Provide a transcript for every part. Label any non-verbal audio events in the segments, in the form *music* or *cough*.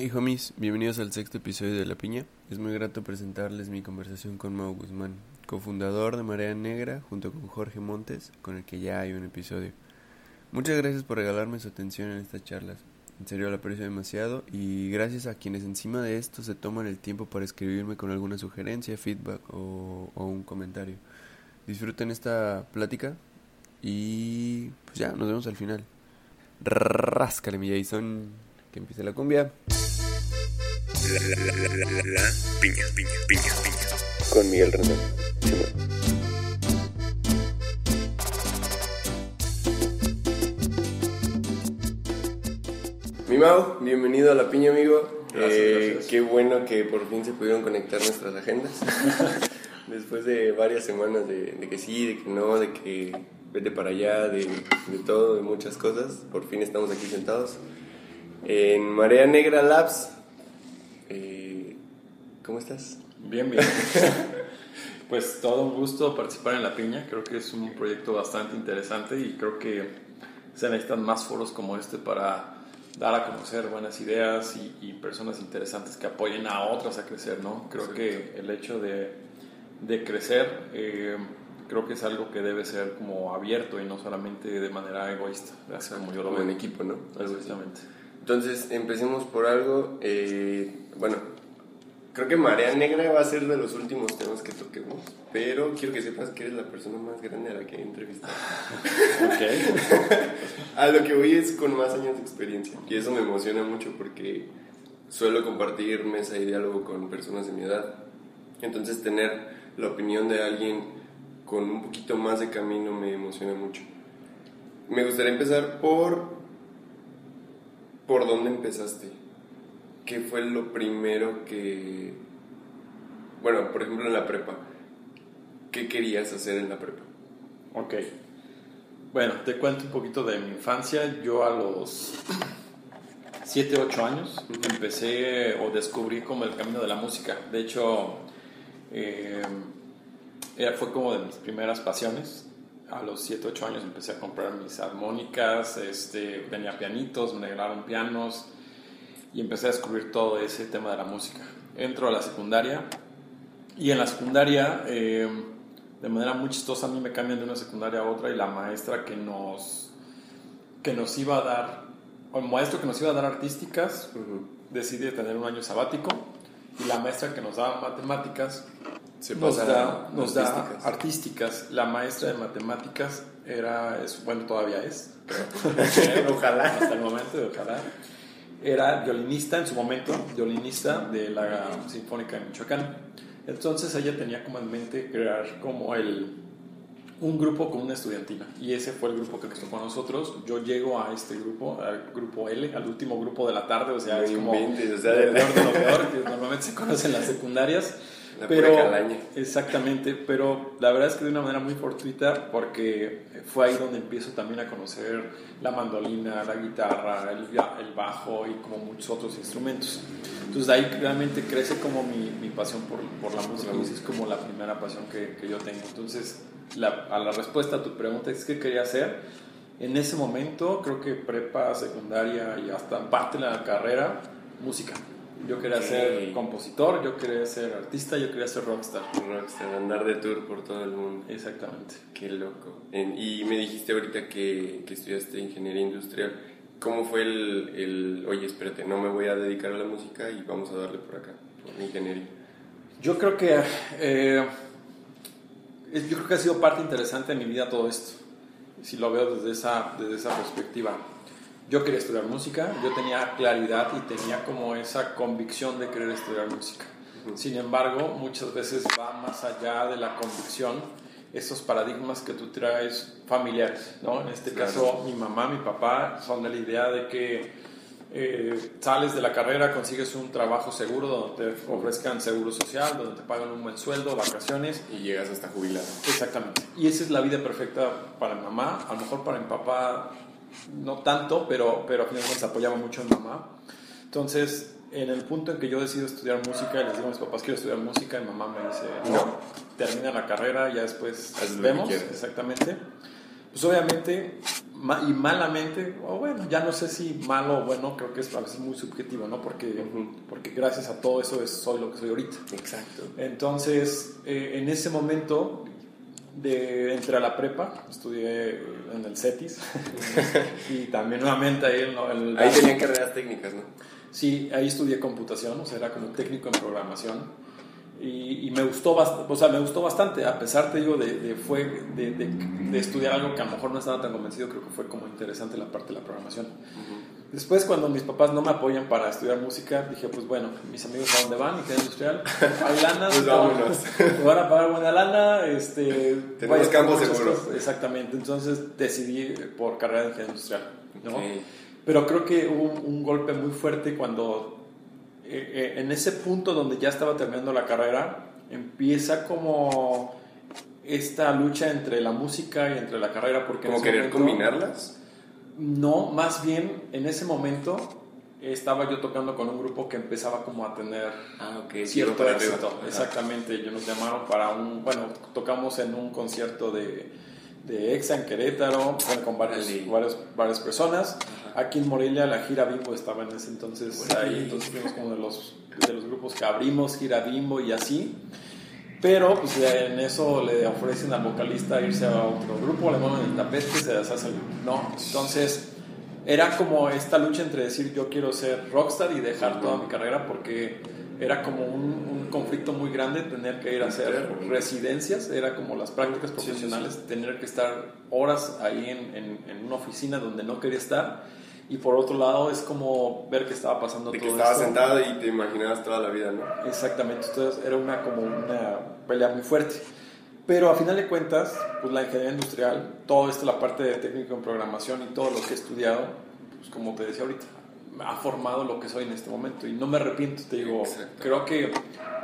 Hey homies, bienvenidos al sexto episodio de La Piña. Es muy grato presentarles mi conversación con Mau Guzmán, cofundador de Marea Negra junto con Jorge Montes, con el que ya hay un episodio. Muchas gracias por regalarme su atención en estas charlas. En serio lo aprecio demasiado y gracias a quienes encima de esto se toman el tiempo para escribirme con alguna sugerencia, feedback o, o un comentario. Disfruten esta plática y pues ya, nos vemos al final. Ráscale mi Jason que empiece la cumbia. La, la, la, la, la, la, la, piña, piña, piña, piña. Con Miguel Rendón. Mi Mau, bienvenido a La Piña, amigo. Gracias, Eh, gracias. Qué bueno que por fin se pudieron conectar nuestras agendas. *laughs* Después de varias semanas de, de que sí, de que no, de que vete para allá, de, de todo, de muchas cosas, por fin estamos aquí sentados. En Marea Negra Labs. ¿Cómo estás? Bien, bien. *laughs* pues todo un gusto participar en La Piña. Creo que es un proyecto bastante interesante y creo que se necesitan más foros como este para dar a conocer buenas ideas y, y personas interesantes que apoyen a otras a crecer, ¿no? Creo que el hecho de, de crecer eh, creo que es algo que debe ser como abierto y no solamente de manera egoísta, así como yo lo Como veo. en equipo, ¿no? Exactamente. Entonces, empecemos por algo. eh, bueno, creo que Marea Negra va a ser de los últimos temas que toquemos, pero quiero que sepas que eres la persona más grande a la que he entrevistado. *laughs* A lo que voy es con más años de experiencia. Y eso me emociona mucho porque suelo compartir mesa y diálogo con personas de mi edad. Entonces tener la opinión de alguien con un poquito más de camino me emociona mucho. Me gustaría empezar por... ¿Por dónde empezaste? ¿Qué fue lo primero que... Bueno, por ejemplo en la prepa. ¿Qué querías hacer en la prepa? Ok. Bueno, te cuento un poquito de mi infancia. Yo a los 7, 8 años empecé o descubrí como el camino de la música. De hecho, eh, fue como de mis primeras pasiones. A los 7, 8 años empecé a comprar mis armónicas, este, tenía pianitos, me regalaron pianos y empecé a descubrir todo ese tema de la música. Entro a la secundaria y en la secundaria, eh, de manera muy chistosa, a mí me cambian de una secundaria a otra y la maestra que nos, que nos iba a dar, o el maestro que nos iba a dar artísticas, decide tener un año sabático y la maestra que nos daba matemáticas Se nos pasa da, nos da artísticas. artísticas. La maestra de matemáticas era, es, bueno, todavía es, *laughs* Ojalá. hasta el momento, ojalá. Era violinista en su momento, violinista de la Sinfónica de Michoacán. Entonces ella tenía como en mente crear como el, un grupo con una estudiantina. Y ese fue el grupo que nos tocó a nosotros. Yo llego a este grupo, al grupo L, al último grupo de la tarde, o sea, es como inventes, o sea, de- peor de lo peor, *laughs* que normalmente se conoce en las secundarias. La pura pero, calaña. exactamente, pero la verdad es que de una manera muy fortuita porque fue ahí donde empiezo también a conocer la mandolina, la guitarra, el, el bajo y como muchos otros instrumentos. Entonces de ahí realmente crece como mi, mi pasión por, por la música y esa es como la primera pasión que, que yo tengo. Entonces la, a la respuesta a tu pregunta es qué quería hacer. En ese momento creo que prepa, secundaria y hasta parte de la carrera, música. Yo quería ser compositor, yo quería ser artista, yo quería ser rockstar. Rockstar, andar de tour por todo el mundo. Exactamente. Qué loco. En- y me dijiste ahorita que, que estudiaste ingeniería industrial. ¿Cómo fue el, el, oye, espérate, no me voy a dedicar a la música y vamos a darle por acá, por ingeniería? Yo creo que eh, yo creo que ha sido parte interesante de mi vida todo esto. Si lo veo desde esa, desde esa perspectiva. Yo quería estudiar música, yo tenía claridad y tenía como esa convicción de querer estudiar música. Sin embargo, muchas veces va más allá de la convicción esos paradigmas que tú traes familiares, ¿no? En este Claro. caso, mi mamá, mi papá son de la idea de que eh, sales de la carrera, consigues un trabajo seguro donde te ofrezcan seguro social, donde te pagan un buen sueldo, vacaciones. Y llegas hasta jubilado. Exactamente. Y esa es la vida perfecta para mi mamá. A lo mejor para mi papá no tanto, pero, pero a final cuentas apoyaba mucho mi mamá. Entonces, en el punto en que yo decido estudiar música les digo a mis papás quiero estudiar música, mi mamá me dice, no, termina la carrera, ya después Haz vemos. Exactamente. Pues obviamente y malamente, o bueno, ya no sé si malo o bueno, creo que es a veces muy subjetivo, ¿no? Porque, porque gracias a todo eso es, soy lo que soy ahorita. Exacto. Entonces, eh, en ese momento, de, entré a la prepa, estudié en el CETIS *laughs* y también nuevamente ahí en el... Ahí tenían carreras técnicas, ¿no? Sí, ahí estudié computación, o sea, era como técnico en programación. Y, y me gustó o sea, me gustó bastante, a pesar, te digo, de, de fue, de, de- de estudiar algo que a lo mejor no estaba tan convencido, creo que fue como interesante la parte de la programación. Después, cuando mis papás no me apoyan para estudiar música, dije, pues bueno, mis amigos a dónde van, ingeniería industrial, hay lana, *laughs* Pues vámonos. me van a pagar buena lana, este, Tenemos vaya, campo seguro. cosas. Exactamente, entonces decidí por carrera de ingeniería industrial, ¿no? Ok. Pero creo que hubo un, golpe muy fuerte cuando, eh, eh, en ese punto donde ya estaba terminando la carrera, empieza como esta lucha entre la música y entre la carrera. Porque Como querer momento- combinarlas. No, más bien en ese momento estaba yo tocando con un grupo que empezaba como a tener Ah, cierto para éxito. Exactamente, ellos nos llamaron para un, bueno, tocamos en un concierto de, de EXA en Querétaro, con varios, varias personas. Aquí en Morelia la gira Bimbo estaba en ese entonces ahí, entonces fuimos como de los, de los grupos que abrimos gira Bimbo y así. Pero pues en eso le ofrecen al vocalista irse a otro grupo, le mueven el tapete, se deshace el... No, entonces era como esta lucha entre decir yo quiero ser rockstar y dejar toda mi carrera porque era como un, un conflicto muy grande tener que ir a hacer residencias, era como las prácticas Sí, sí, profesionales, tener que estar horas ahí en, en- en una oficina donde no quería estar y por otro lado es como ver que estaba pasando De que todo estabas esto. sentado y te imaginabas toda la vida, ¿no? Exactamente, entonces era una como una pelea muy fuerte. Pero a final de cuentas, pues la ingeniería industrial, todo esto, la parte de técnico en programación y todo lo que he estudiado, pues como te decía ahorita, ha formado lo que soy en este momento y no me arrepiento, te digo, Exacto. creo que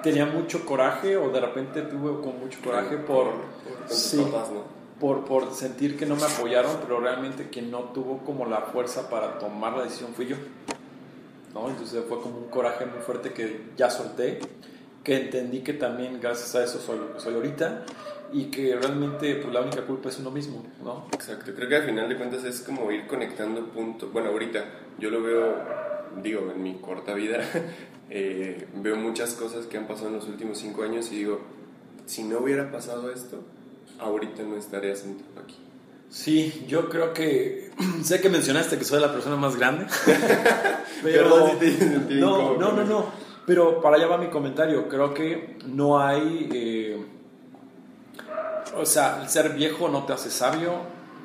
tenía mucho coraje o de repente tuve con mucho coraje por, por tus sí, papás, ¿no? Por, por sentir que no me apoyaron, pero realmente quien no tuvo como la fuerza para tomar la decisión fui yo. ¿no? Entonces fue como un coraje muy fuerte que ya solté, que entendí que también gracias a eso soy, soy ahorita y que realmente pues, la única culpa es uno mismo, ¿no? Exacto, creo que al final de cuentas es como ir conectando puntos. Bueno, ahorita yo lo veo, digo, en mi corta vida, *laughs* eh, veo muchas cosas que han pasado en los últimos cinco años y digo, si no hubiera pasado esto, ahorita no estaría sentado aquí. Sí, yo creo que *clears throat* sé que mencionaste que soy la persona más grande, *laughs* Perdón si te no, no, no, no, pero para allá va mi comentario. Creo que no hay, eh, o sea, el ser viejo no te hace sabio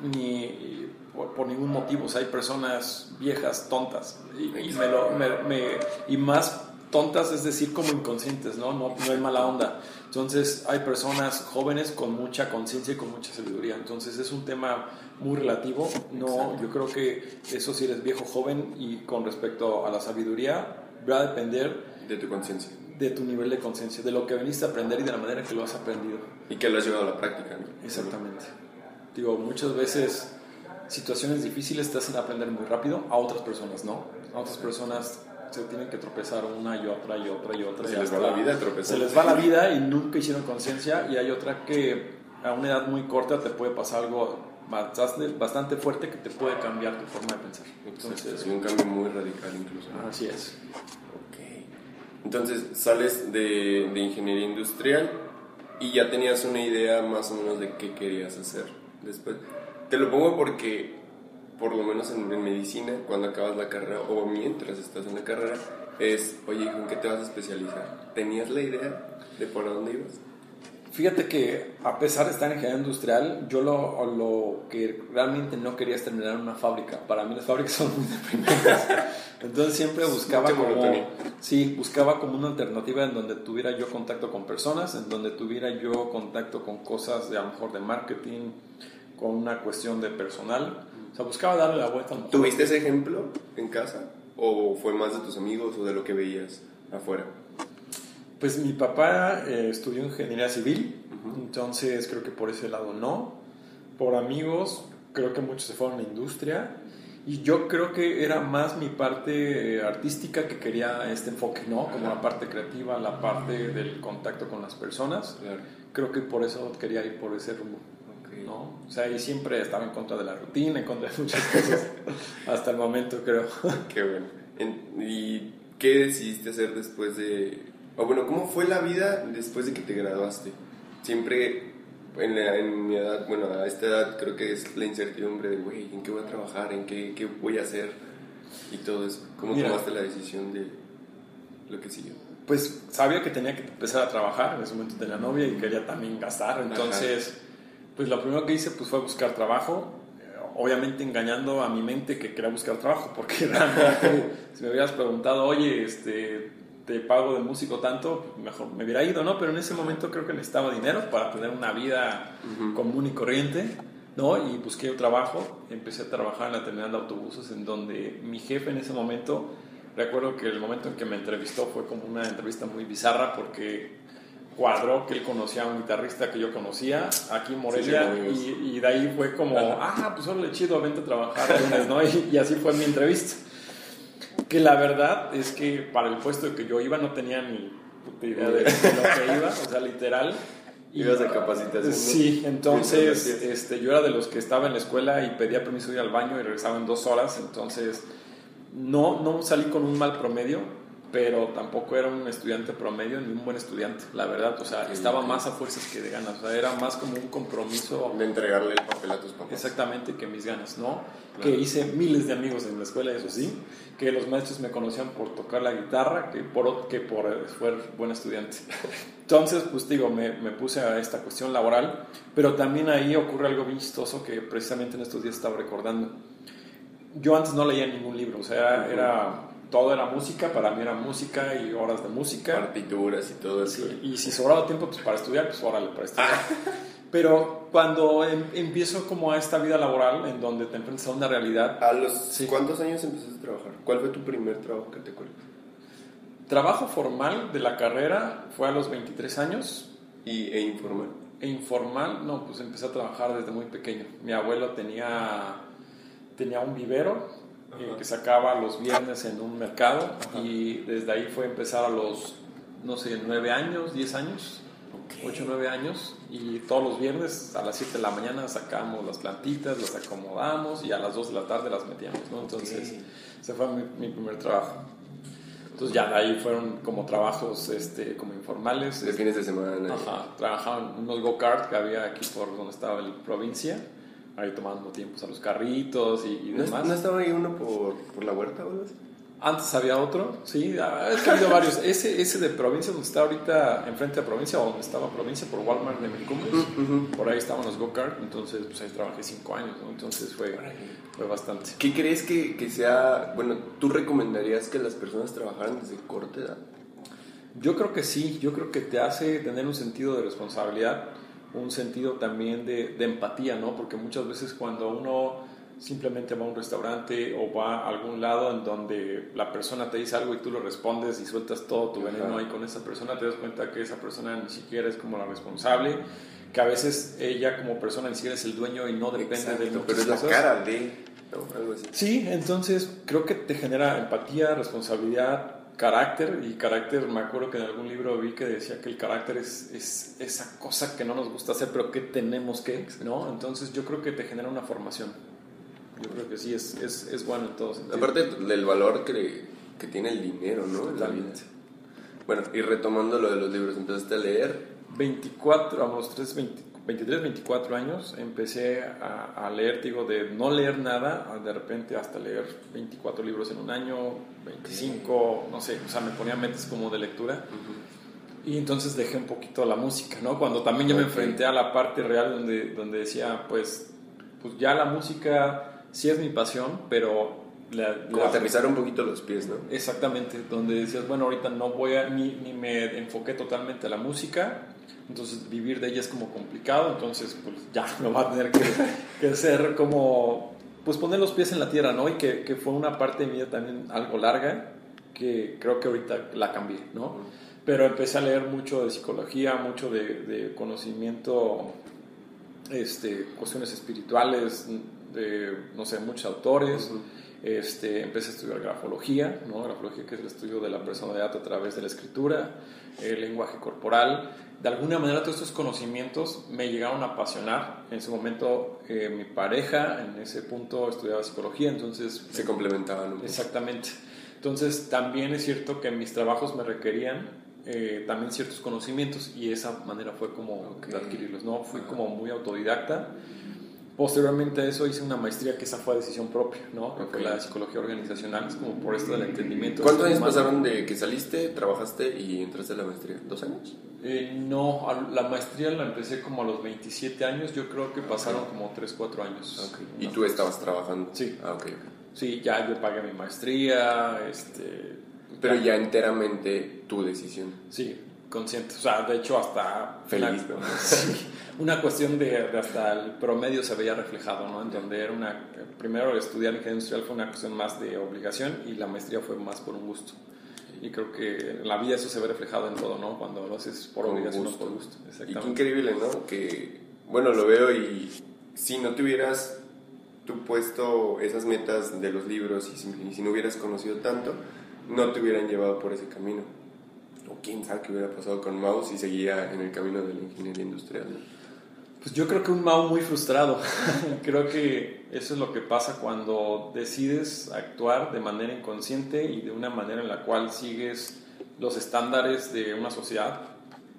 ni por, por ningún motivo. O sea, hay personas viejas tontas y, y me lo- me- me- y más tontas, es decir, como inconscientes, ¿no? No, no hay mala onda. Entonces, hay personas jóvenes con mucha conciencia y con mucha sabiduría. Entonces, es un tema muy relativo. No, yo creo que eso si eres viejo, joven y con respecto a la sabiduría, va a depender De tu conciencia. de tu nivel de conciencia, de lo que veniste a aprender y de la manera que lo has aprendido. Y que lo has llevado a la práctica, ¿no? Exactamente. Digo, muchas veces situaciones difíciles te hacen aprender muy rápido, a otras personas no. A otras personas se tienen que tropezar una y otra y otra y otra. Se y les va la vida tropezando. Se les va la vida y nunca hicieron conciencia y hay otra que a una edad muy corta te puede pasar algo bastante, bastante fuerte que te puede cambiar tu forma de pensar. Entonces, sí, un cambio muy radical incluso. ¿no? así es. Ok. Entonces sales de, de ingeniería industrial y ya tenías una idea más o menos de qué querías hacer después. Te lo pongo porque, por lo menos en, en medicina, cuando acabas la carrera o mientras estás en la carrera, es, oye, ¿con qué te vas a especializar? ¿Tenías la idea de por dónde ibas? Fíjate que a pesar de estar en ingeniería industrial, yo lo, lo que realmente no quería es terminar en una fábrica. Para mí las fábricas *laughs* son muy deprimentes. Entonces siempre buscaba como, monotonía. sí, buscaba como una alternativa en donde tuviera yo contacto con personas, en donde tuviera yo contacto con cosas de a lo mejor de marketing, con una cuestión de personal. O sea, buscaba darle la vuelta. ¿Tuviste ese ejemplo en casa? ¿O fue más de tus amigos o de lo que veías afuera? Pues mi papá eh, estudió ingeniería civil, entonces creo que por ese lado no. Por amigos, creo que muchos se fueron a la industria. Y yo creo que era más mi parte eh, artística que quería este enfoque, ¿no? Como la parte creativa, la parte del contacto con las personas. Claro. Creo que por eso quería ir por ese rumbo. ¿No? O sea, y siempre estaba en contra de la rutina, en contra de muchas cosas, *laughs* hasta el momento creo. *laughs* Qué bueno. En- ¿Y qué decidiste hacer después de... O bueno, ¿cómo fue la vida después de que te graduaste? Siempre en, la- en mi edad, bueno, a esta edad creo que es la incertidumbre de, güey, ¿en qué voy a trabajar? ¿En qué, qué voy a hacer? Y todo eso. ¿Cómo Mira. tomaste la decisión de lo que siguió? Pues sabía que tenía que empezar a trabajar, en ese momento tenía novia y quería también gastar, entonces, pues lo primero que hice pues fue buscar trabajo, eh, obviamente engañando a mi mente que quería buscar trabajo, *laughs* porque si me hubieras preguntado, oye, este, te pago de músico tanto, mejor me hubiera ido, ¿no? Pero en ese momento creo que necesitaba dinero para tener una vida común y corriente, ¿no? Y busqué un trabajo, empecé a trabajar en la terminal de autobuses, en donde mi jefe en ese momento, recuerdo que el momento en que me entrevistó fue como una entrevista muy bizarra porque cuadró que él conocía a un guitarrista que yo conocía aquí en Morelia Sí, y, y de ahí fue como, ah, pues órale, chido, vente a trabajar lunes, ¿no? Y, y así fue mi entrevista. Que la verdad es que para el puesto que yo iba no tenía ni puta idea de, de lo que iba, o sea, literal. Ibas a capacitación. Sí, entonces este, yo era de los que estaba en la escuela y pedía permiso de ir al baño y regresaba en dos horas, entonces no, no salí con un mal promedio, pero tampoco era un estudiante promedio ni un buen estudiante, la verdad, o sea, estaba más a fuerzas que de ganas, o sea, era más como un compromiso De entregarle el papel a tus papás. exactamente que mis ganas, ¿no? Claro. Que hice miles de amigos en la escuela, eso sí, que los maestros me conocían por tocar la guitarra, que por, que por ser buen estudiante. *laughs* Entonces, pues digo, me, me puse a esta cuestión laboral, pero también ahí ocurre algo bien chistoso que precisamente en estos días estaba recordando. Yo antes no leía ningún libro, o sea, era, Ujú. era- todo era música, para mí era música y horas de música. Partituras y todo eso. Sí, y si sobraba tiempo pues, para estudiar, pues órale, para estudiar. *laughs* Pero cuando em- empiezo como a esta vida laboral, en donde te enfrentas a una realidad, ¿A los Sí. cuántos años empezaste a trabajar? ¿Cuál fue tu primer trabajo que te acuerdas? trabajo formal de la carrera fue a los 23 años, Y, e informal. e informal, no, pues empecé a trabajar desde muy pequeño. Mi abuelo tenía, tenía un vivero eh, Ajá. que sacaba los viernes en un mercado y desde ahí fue empezar a los, no sé, 9 años, 10 años. 8 o 9 años y todos los viernes a las 7 de la mañana sacamos las plantitas, las acomodamos y a las 2 de la tarde las metíamos, ¿no? Entonces, ese fue mi, mi primer trabajo. Entonces ya de ahí fueron como trabajos este, como informales. De fines de semana. Ajá, trabajaba en unos go-kart que había aquí por donde estaba la provincia, ahí tomando tiempos a los carritos y, y ¿No, demás. ¿No estaba ahí uno por, por la huerta o algo así? Antes había otro, sí, es que ha habido varios. *laughs* Ese, ese de provincia, donde está ahorita, enfrente de provincia, o donde estaba provincia, por Walmart de Mericumbres, por ahí estaban los go-kart, entonces pues ahí trabajé cinco años, ¿no? Entonces fue, fue bastante. ¿Qué crees que, que sea, bueno, tú recomendarías que las personas trabajaran desde corta edad? Yo creo que sí, yo creo que te hace tener un sentido de responsabilidad, un sentido también de, de empatía, ¿no? Porque muchas veces cuando uno simplemente va a un restaurante o va a algún lado en donde la persona te dice algo y tú lo respondes y sueltas todo tu veneno ahí con esa persona, te das cuenta que esa persona ni siquiera es como la responsable, que a veces ella como persona ni siquiera es el dueño y no depende de muchas pero es la cosas. cara de. Algo así. Sí, entonces creo que te genera empatía, responsabilidad, carácter. Y carácter, me acuerdo que en algún libro vi que decía que el carácter es, es esa cosa que no nos gusta hacer, pero que tenemos que, ¿no? Entonces yo creo que te genera una formación. Yo creo que sí, es, es, es bueno en todos sentidos. Aparte del valor que, que tiene el dinero, ¿no? Totalmente. Bueno, y retomando lo de los libros, empezaste a leer. 24, a los 3, 20 23, 24 años empecé a, a leer, digo, de no leer nada, de repente hasta leer 24 libros en un año, 25, no sé, o sea, me ponía metas como de lectura. Y entonces dejé un poquito la música, ¿no? Cuando también ya me Ok. enfrenté a la parte real donde, donde decía, pues, pues ya la música sí es mi pasión, pero... La, Como la- aterrizar un poquito los pies, ¿no? Exactamente, donde decías, bueno, ahorita no voy a, ni, ni me enfoqué totalmente a la música, entonces vivir de ella es como complicado, entonces pues ya *laughs* me va a tener que, que hacer como, pues poner los pies en la tierra, ¿no? Y que, que fue una parte de mi vida también algo larga, que creo que ahorita la cambié, ¿no? Pero empecé a leer mucho de psicología, mucho de, de conocimiento, este, cuestiones espirituales, de, no sé, muchos autores. Este, empecé a estudiar grafología, ¿no? grafología que es el estudio de la personalidad a través de la escritura, el lenguaje corporal. De alguna manera todos estos conocimientos me llegaron a apasionar. En ese momento eh, mi pareja en ese punto estudiaba psicología, entonces... Se complementaban un. Exactamente. Entonces también es cierto que mis trabajos me requerían eh, también ciertos conocimientos y esa manera fue como Ok. de adquirirlos, ¿no? Fui como muy autodidacta. Posteriormente a eso hice una maestría que esa fue decisión propia, ¿no? Que fue la de psicología organizacional, es como por esto del entendimiento. ¿Cuántos años humano. pasaron de que saliste, trabajaste y entraste a la maestría? ¿Dos años? Eh, no, a- la maestría la empecé como a los 27 años, yo creo que pasaron como 3, 4 años. ¿Y tú estabas trabajando? Sí. Ah. Sí, ya yo pagué mi maestría, este... Pero ya enteramente tu decisión. Sí, consciente. O sea, de hecho, hasta. Feliz, una, ¿no? *laughs* sí, una cuestión de, de hasta el promedio se veía reflejado, ¿no? En donde era una. Primero, estudiar ingeniería industrial fue una cuestión más de obligación y la maestría fue más por un gusto. Y creo que en la vida eso se ve reflejado en todo, ¿no? Cuando lo haces por Con obligación gusto. o por gusto. Y qué increíble, ¿no? Que, bueno, lo veo y si no tuvieras tú puesto esas metas de los libros y si, y si no hubieras conocido tanto, no te hubieran llevado por ese camino. O quién sabe qué hubiera pasado con Mao si seguía en el camino de la ingeniería industrial. Pues yo creo que un Mao muy frustrado. *laughs* creo que eso es lo que pasa cuando decides actuar de manera inconsciente y de una manera en la cual sigues los estándares de una sociedad.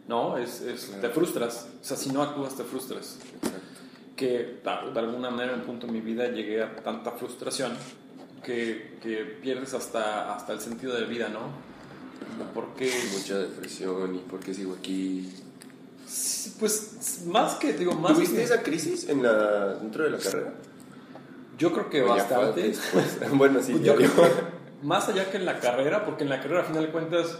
No, es, es- Claro. te frustras. O sea, si no actúas, te frustras. Exacto. Que de de alguna manera en un punto de mi vida llegué a tanta frustración que, que pierdes hasta, hasta el sentido de vida, ¿no? Porque Mucha depresión y por qué sigo aquí. Pues más que, digo, más ¿Tuviste que- esa crisis en la, dentro de la carrera? Yo creo que ¿O ya fue bastante. *laughs* bueno, sí, Pues yo creo que más allá que en la carrera, porque en la carrera, a final de cuentas,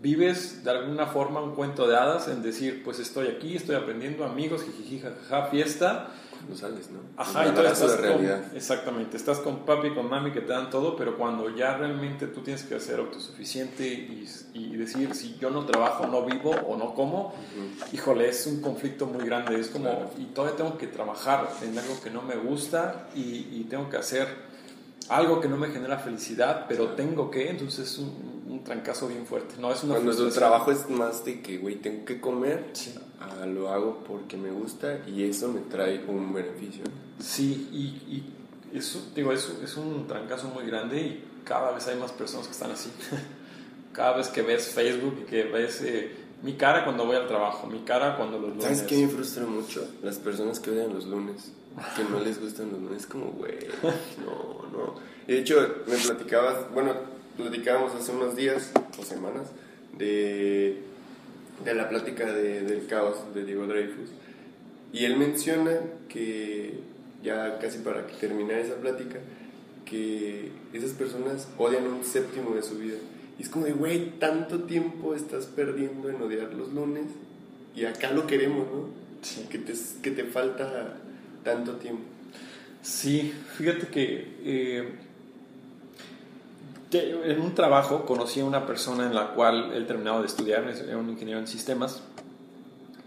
vives de alguna forma un cuento de hadas en decir, pues estoy aquí, estoy aprendiendo, amigos, jijiji, jajaja, fiesta. Cuando sales, ¿no? Ajá, y estás la con, realidad. exactamente, estás con papi y con mami que te dan todo, pero cuando ya realmente tú tienes que ser autosuficiente y, y decir, si yo no trabajo, no vivo o no como, híjole, es un conflicto muy grande, es como, Claro. y todavía tengo que trabajar en algo que no me gusta y, y tengo que hacer algo que no me genera felicidad, pero tengo que, entonces es un, un trancazo bien fuerte, no es una Cuando tu trabajo es más de que, güey, tengo que comer, Sí. Ah, lo hago porque me gusta y eso me trae un beneficio. Sí, y, y eso, digo, es, es un trancazo muy grande y cada vez hay más personas que están así. *laughs* cada vez que ves Facebook y que ves eh, mi cara cuando voy al trabajo, mi cara cuando los lunes. ¿Sabes qué me frustra mucho? Las personas que odian los lunes, que no les gustan los lunes, como, güey, *laughs* no, no. Y de hecho, me platicabas, bueno, platicábamos hace unos días o semanas de, de la plática de- del caos de Diego Dreyfus. Y él menciona que, ya casi para terminar esa plática, que esas personas odian un séptimo de su vida. Y es como de, güey, tanto tiempo estás perdiendo en odiar los lunes y acá lo queremos, ¿no? Sí. Que, te, que te falta tanto tiempo. Sí, fíjate que eh, en un trabajo conocí a una persona en la cual él terminaba de estudiar, es- un ingeniero en sistemas.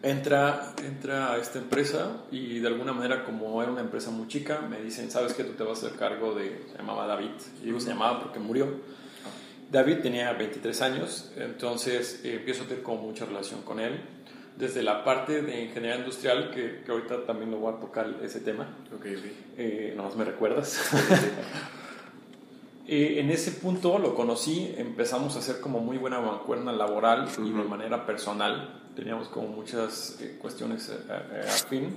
Entra, entra a esta empresa y de alguna manera, como era una empresa muy chica, me dicen: ¿Sabes que tú te vas a hacer cargo de.? Se llamaba David. Y digo, se llamaba porque murió. David tenía 23 años, entonces eh, empiezo a tener como mucha relación con él. Desde la parte de ingeniería industrial, que, que ahorita también lo voy a tocar ese tema, Ok, eh, nomás me recuerdas. *laughs* Eh, en ese punto lo conocí, empezamos a hacer como muy buena mancuerna laboral y de manera personal. Teníamos como muchas eh, cuestiones eh, eh, afín.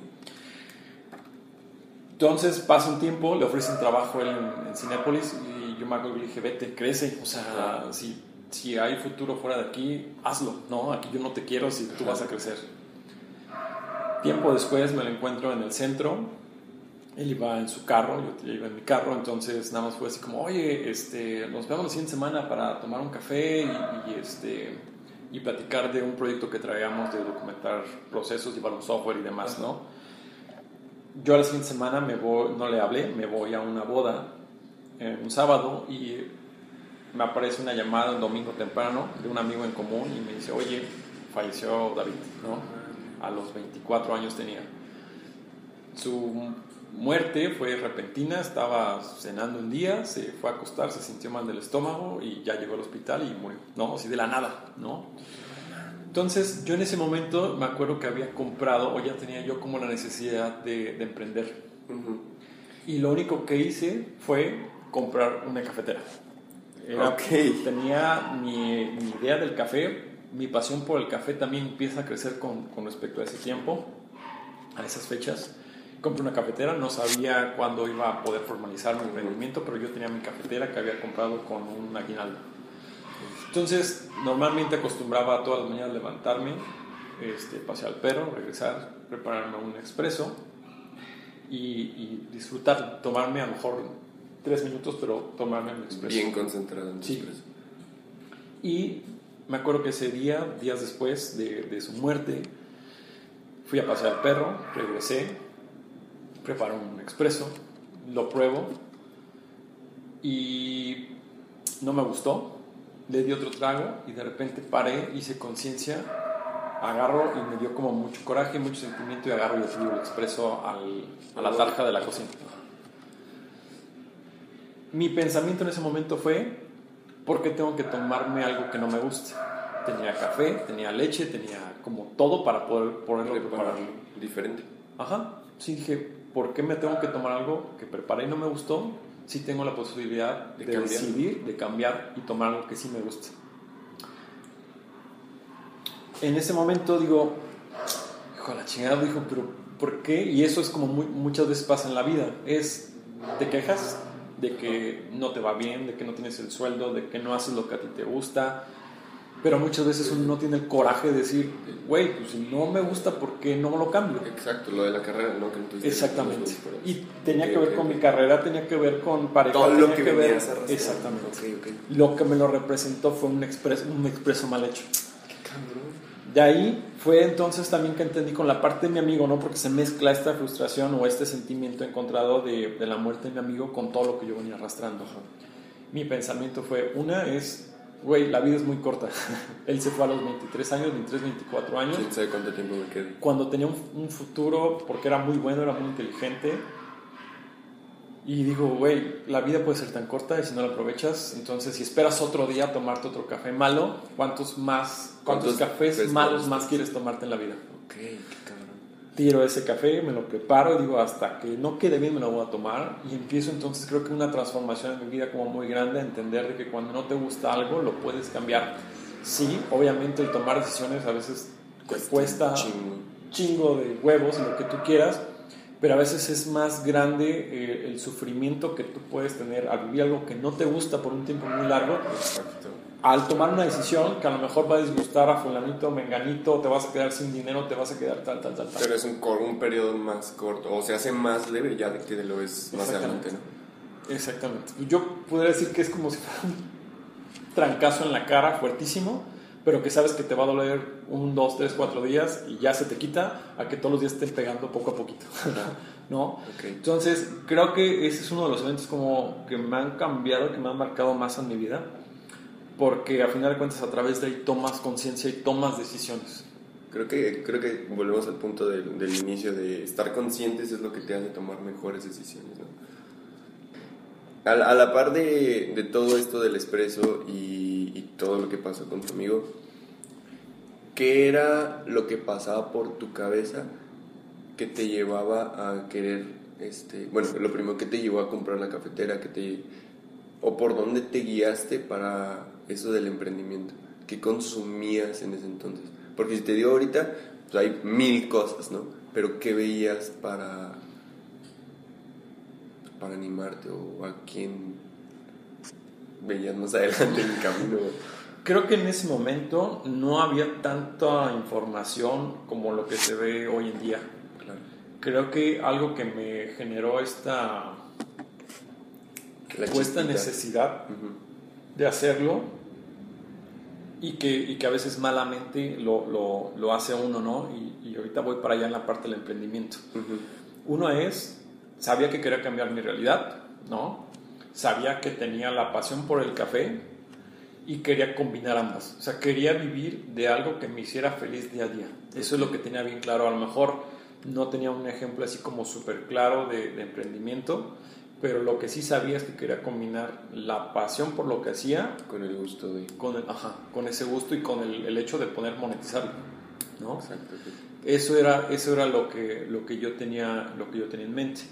Entonces pasa un tiempo, le ofrecen trabajo en, en Cinépolis y yo me acuerdo que le dije, vete, crece, o sea, si, si hay futuro fuera de aquí, hazlo, ¿no? Aquí yo no te quiero si tú vas a crecer. Tiempo después me lo encuentro en el centro, él iba en su carro, yo iba en mi carro, entonces nada más fue así como, oye, este, nos vemos la siguiente semana para tomar un café y, y, este, y platicar de un proyecto que traíamos de documentar procesos, llevar un software y demás, ¿no? Yo a la siguiente semana me voy, no le hablé, me voy a una boda eh, un sábado y me aparece una llamada un domingo temprano de un amigo en común y me dice, oye, falleció David, ¿no? A los 24 años tenía. Su muerte fue repentina, estaba cenando un día, se fue a acostar, se sintió mal del estómago y ya llegó al hospital y murió, ¿no? Así de la nada, ¿no? Entonces yo en ese momento me acuerdo que había comprado o ya tenía yo como la necesidad de, de emprender. Y lo único que hice fue comprar una cafetera. Era- Ok. Tenía mi, mi idea del café, mi pasión por el café también empieza a crecer con, con respecto a ese tiempo, a esas fechas. Compré una cafetera, no sabía cuándo iba a poder formalizar mi emprendimiento, pero yo tenía mi cafetera que había comprado con un aguinaldo. Entonces, normalmente acostumbraba a todas las mañanas levantarme, este, pasear al perro, regresar, prepararme un expreso y, y disfrutar, tomarme a lo mejor tres minutos, pero tomarme un expreso. Bien concentrado en Sí. expreso. Y me acuerdo que ese día, días después de, de su muerte, fui a pasear al perro, regresé, preparo un expreso, lo pruebo y no me gustó, le di otro trago y de repente paré, hice conciencia, agarro y me dio como mucho coraje, mucho sentimiento y agarro y le tiro el expreso al- a la tarja de la cocina. Mi pensamiento en ese momento fue, ¿por qué tengo que tomarme algo que no me gusta? Tenía café, tenía leche, tenía como todo para poder. Prepararlo diferente. Ajá, sí dije, ¿por qué me tengo que tomar algo que preparé y no me gustó? Si tengo la posibilidad De decidir, de cambiar y tomar algo que sí me gusta. En ese momento digo, hijo la chingada, dijo, pero ¿por qué? Y eso es como muy- muchas veces pasa en la vida. Es, te quejas de que no te va bien, de que no tienes el sueldo, de que no haces lo que a ti te gusta. Pero muchas veces uno no tiene el coraje de decir, güey, pues si no me gusta, ¿por qué no lo cambio? Exacto, lo de la carrera, ¿no? Que Exactamente. Y tenía Ok, que ver ok, con ok. mi carrera, tenía que ver con pareja. Todo lo que ver- arrastrando. Exactamente. Lo que me lo representó fue un expreso, un expreso mal hecho. Cabrón. De ahí fue entonces también que entendí con la parte de mi amigo, ¿no? Porque se mezcla esta frustración o este sentimiento encontrado de, de la muerte de mi amigo con todo lo que yo venía arrastrando. Mi pensamiento fue, una es, güey, la vida es muy corta. *laughs* Él se fue a los 23 años, 23, 24 años ¿Quién sabe cuánto tiempo me quedé? cuando tenía un, un futuro, porque era muy bueno, era muy inteligente. Y digo, güey, la vida puede ser tan corta y si no la aprovechas, entonces si esperas otro día a tomarte otro café malo, ¿cuántos más, cuántos, ¿Cuántos cafés malos más quieres tomarte en la vida? Ok, qué. Tiro ese café, me lo preparo y digo, hasta que no quede bien me lo voy a tomar. Y empiezo entonces creo que una transformación en mi vida como muy grande, a entender de que cuando no te gusta algo lo puedes cambiar. Sí, obviamente el tomar decisiones a veces te cuesta Chingo. chingo de huevos, lo que tú quieras, pero a veces es más grande eh, el sufrimiento que tú puedes tener al vivir algo que no te gusta por un tiempo muy largo, Exacto. Al tomar una decisión que a lo mejor va a disgustar a fulanito, menganito, te vas a quedar sin dinero, te vas a quedar tal, tal, tal, tal. Pero es un, un periodo más corto, o se hace más leve ya de que lo es más adelante, ¿no? Exactamente. Yo podría decir que es como si fuera un trancazo en la cara fuertísimo, pero que sabes que te va a doler un, dos, tres, cuatro días y ya se te quita a que todos los días estén pegando poco a poquito. *laughs* ¿No? Ok. Entonces, creo que ese es uno de los eventos como que me han cambiado, que me han marcado más en mi vida, porque a final de cuentas a través de ahí tomas conciencia y tomas decisiones. Creo que, creo que volvemos al punto del, del inicio de estar conscientes es lo que te hace tomar mejores decisiones, ¿no? A la, a la par de, de todo esto del expreso y, y todo lo que pasó con tu amigo, ¿qué era lo que pasaba por tu cabeza que te llevaba a querer, este, bueno, lo primero que te llevó a comprar la cafetera, que te, o por dónde te guiaste para eso del emprendimiento? ¿Qué consumías en ese entonces? Porque si te digo ahorita, pues hay mil cosas, ¿no? Pero ¿qué veías para, para animarte o a quién veías más adelante en el camino? Creo que en ese momento no había tanta información como lo que se ve hoy en día. Claro. Creo que algo que me generó esta, esta necesidad de hacerlo y que, y que a veces malamente lo, lo, lo hace uno, ¿no? Y, y ahorita voy para allá en la parte del emprendimiento. Uno es, sabía que quería cambiar mi realidad, ¿no? Sabía que tenía la pasión por el café y quería combinar ambas. O sea, quería vivir de algo que me hiciera feliz día a día. Eso es lo que tenía bien claro. A lo mejor no tenía un ejemplo así como súper claro de, de emprendimiento, pero lo que sí sabía es que quería combinar la pasión por lo que hacía Con el gusto de... con, el, ajá, con ese gusto y con el, el hecho de poder monetizarlo, ¿no? Exacto. Eso era, eso era lo, que, lo, que yo tenía, lo que yo tenía en mente.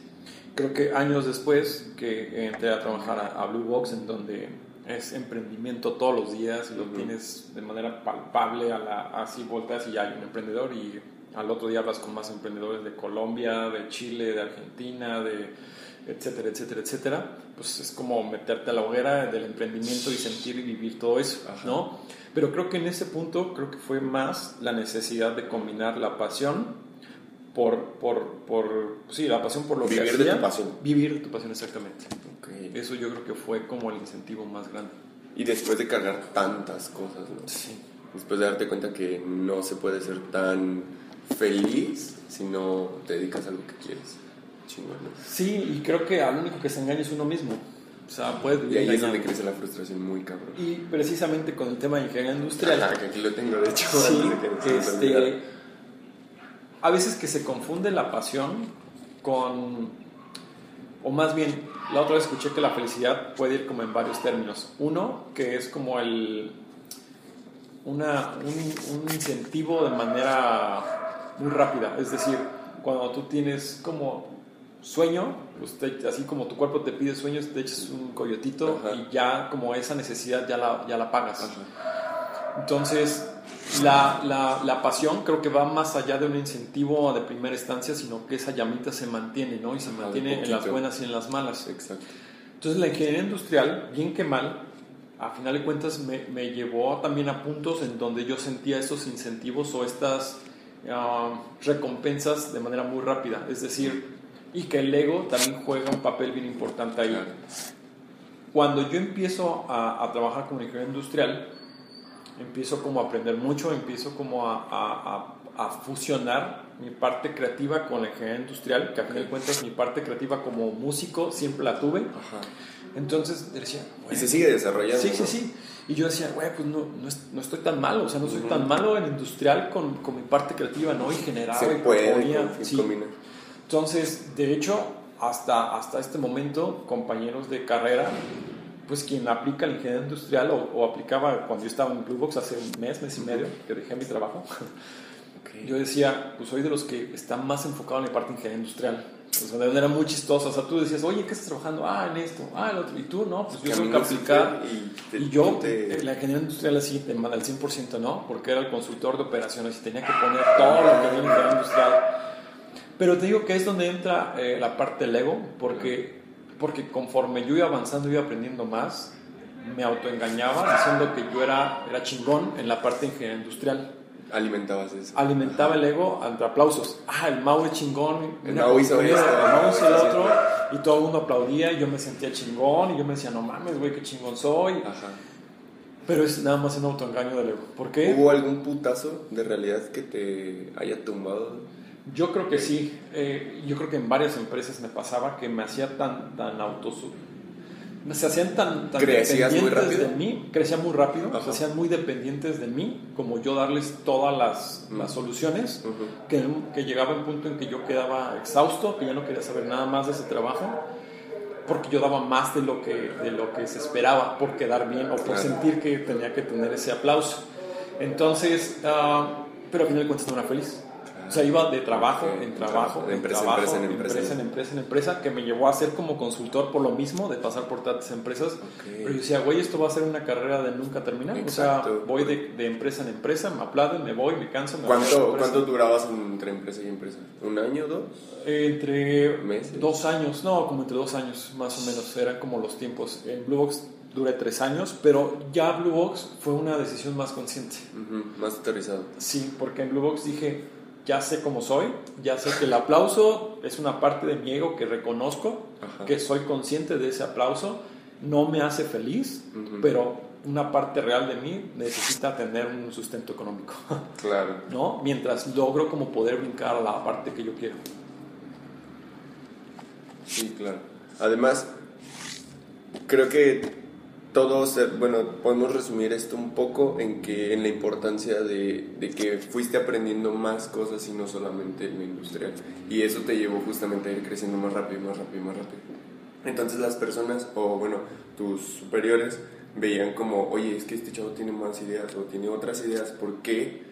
Creo que años después que entré a trabajar a, a Blue Box, en donde es emprendimiento todos los días y lo Ujú. tienes de manera palpable, a la, así volteas y ya hay un emprendedor y al otro día hablas con más emprendedores de Colombia, de Chile, de Argentina, de etcétera, etcétera, etcétera, pues es como meterte a la hoguera del emprendimiento y sentir y vivir todo eso, Ajá. ¿no? Pero creo que en ese punto, creo que fue más la necesidad de combinar la pasión por, por, por sí, la pasión por lo que Vivir de tu pasión. Vivir de tu pasión, exactamente. Eso yo creo que fue como el incentivo más grande. Y después de cargar tantas cosas, ¿no? Sí. Después de darte cuenta que no se puede ser tan feliz si no te dedicas a lo que quieres. Chingón, ¿no? Sí, y creo que al único que se engaña es uno mismo. O sea, puedes Y vivir ahí es donde crece la frustración muy cabrón. Y precisamente con el tema de ingeniería industrial, Ajá, que aquí lo tengo, de hecho. Sí, que este, a veces que se confunde la pasión con, o más bien, la otra vez escuché que la felicidad puede ir como en varios términos. Uno, que es como el, una, un, un incentivo de manera muy rápida, es decir, cuando tú tienes como sueño, pues así como tu cuerpo te pide sueños, te echas un coyotito Ajá. y ya como esa necesidad ya la, ya la pagas. Ajá. Entonces, la, la, la pasión creo que va más allá de un incentivo de primera instancia, sino que esa llamita se mantiene, ¿no? Y se Ajá, mantiene en las buenas y en las malas. Exacto. Entonces, la ingeniería industrial, bien que mal, a final de cuentas me, me llevó también a puntos en donde yo sentía esos incentivos o estas ah, recompensas de manera muy rápida. Es decir, y que el ego también juega un papel bien importante ahí. Claro. Cuando yo empiezo a, a trabajar como ingeniero industrial, empiezo como a aprender mucho, empiezo como a, a- a- fusionar mi parte creativa con la ingeniería industrial, que a fin de cuentas mi parte creativa como músico siempre la tuve. Ajá. Entonces decía, Y "Güey, se sigue desarrollando. Sí, sí, sí. Y yo decía, güey, pues no, no, no estoy tan malo, o sea, no soy tan malo en industrial con, con mi parte creativa, ¿no? Y generaba Se y puede con- sí. combinar. Entonces, de hecho, hasta, hasta este momento, compañeros de carrera, pues quien aplica la ingeniería industrial o, o aplicaba cuando yo estaba en Blue Box hace un mes, mes y medio, que dejé mi trabajo, Ok. yo decía, pues soy de los que están más enfocado en la parte de ingeniería industrial. O sea, de manera muy chistosa. O sea, tú decías, oye, ¿qué estás trabajando? Ah, en esto. Ah, en otro. Y tú, no, pues yo tengo que aplicar. y te- Y yo, te- la ingeniería industrial así, de al 100%, ¿no? Porque era el consultor de operaciones y tenía que poner todo lo que había en ingeniería industrial. Pero te digo que es donde entra eh, la parte del ego, porque, porque conforme yo iba avanzando, iba aprendiendo más, me autoengañaba diciendo que yo era, era chingón en la parte de ingeniería industrial. alimentabas eso. Alimentaba el ego ante aplausos. Ah, el Mau es chingón. El Mau hizo esto, El Mau hizo el otro. Y todo el mundo aplaudía y yo me sentía chingón. Y yo me decía, no mames, güey, qué chingón soy. Ajá. Pero es nada más un autoengaño del ego. ¿Por qué? ¿Hubo algún putazo de realidad que te haya tumbado? Yo creo que sí. Eh, yo creo que en varias empresas me pasaba que me hacía tan, tan autosu... Se hacían tan, tan ¿Crecías muy dependientes rápido? de mí, crecía muy rápido, Ajá. se hacían muy dependientes de mí, como yo darles todas las, Mm. las soluciones, Ujú. que, que llegaba un punto en que yo quedaba exhausto, que ya no quería saber nada más de ese trabajo, porque yo daba más de lo que, de lo que se esperaba por quedar bien o por Claro. sentir que tenía que tener ese aplauso. Entonces, ah, pero al final de cuentas no era feliz. O sea, iba de trabajo en trabajo, de empresa en trabajo, empresa en empresa. empresa en empresa en empresa, que me llevó a ser como consultor por lo mismo, de pasar por tantas empresas. Pero yo decía, güey, esto va a ser una carrera de nunca terminar. O sea, voy de, de empresa en empresa, me aplauden, me voy, me canso, me ¿Cuánto. ¿Cuánto durabas entre empresa y empresa? ¿Un año, dos? Entre ¿Meses? dos años, no, como entre dos años más o menos, eran como los tiempos. En Blue Box duré tres años, pero ya Blue Box fue una decisión más consciente. Más aterrizado. Sí, porque en Blue Box dije, ya sé cómo soy, ya sé que el aplauso es una parte de mi ego que reconozco, Ajá. que soy consciente de ese aplauso, no me hace feliz, pero una parte real de mí necesita tener un sustento económico, *laughs* Claro. ¿no? Mientras logro como poder brincar a la parte que yo quiero. Sí, claro. Además, creo que todos, bueno, podemos resumir esto un poco en que en la importancia de, de, que fuiste aprendiendo más cosas y no solamente en lo industrial. Y eso te llevó justamente a ir creciendo más rápido, más rápido, más rápido. Entonces las personas, o bueno, tus superiores, veían como, oye, es que este chavo tiene más ideas o tiene otras ideas, ¿por qué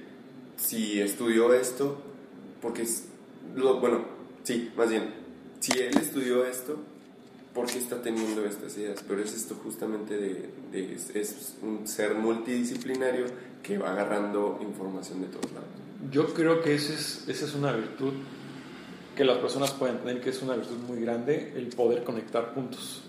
si estudió esto? Porque, es, lo, bueno, sí, más bien, si él estudió esto, ¿por qué está teniendo estas ideas? Pero es esto justamente de, de es, un ser multidisciplinario que va agarrando información de todos lados. Yo creo que esa es, esa es una virtud que las personas pueden tener, que es una virtud muy grande, el poder conectar puntos.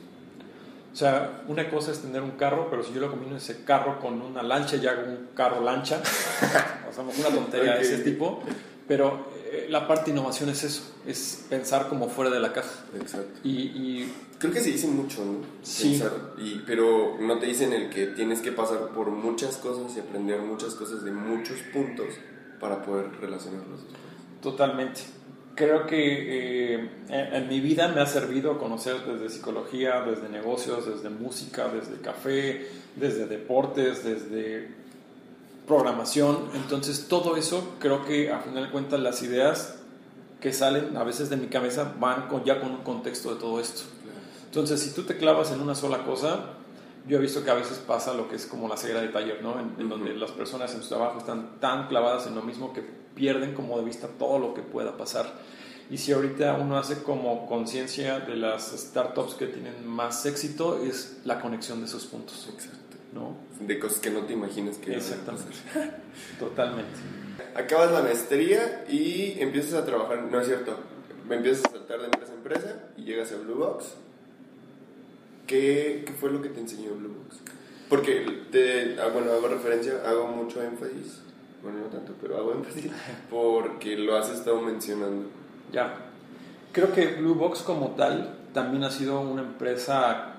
O sea, una cosa es tener un carro, pero si yo lo combino ese carro con una lancha y hago un carro lancha, *laughs* o sea, una tontería de ese tipo, pero la parte de innovación es eso, es pensar como fuera de la caja. Exacto. Y, y Creo que se dice mucho, ¿no? Sí. Pensar, y, pero no te dicen el que tienes que pasar por muchas cosas y aprender muchas cosas de muchos puntos para poder relacionarlos. Totalmente. Creo que eh, en, en, mi vida me ha servido conocer desde psicología, desde negocios, desde música, desde café, desde deportes, desde programación. Entonces todo eso creo que a final de cuentas las ideas que salen a veces de mi cabeza van con, ya con un contexto de todo esto. Entonces si tú te clavas en una sola cosa, yo he visto que a veces pasa lo que es como la ceguera de taller, ¿no? En, en donde las personas en su trabajo están tan clavadas en lo mismo que pierden como de vista todo lo que pueda pasar. Y si ahorita uno hace como conciencia de las startups que tienen más éxito, es la conexión de esos puntos. Exacto. ¿No? De cosas que no te imaginas que Exactamente. *laughs* Totalmente. Acabas la maestría y empiezas a trabajar, no es cierto, empiezas a saltar de empresa a empresa y llegas a Blue Box. ¿Qué, qué fue lo que te enseñó Blue Box? Porque, te, ah, bueno, hago referencia, hago mucho énfasis, bueno, no tanto, pero hago énfasis *laughs* porque lo has estado mencionando. Ya. Creo que Blue Box como tal también ha sido una empresa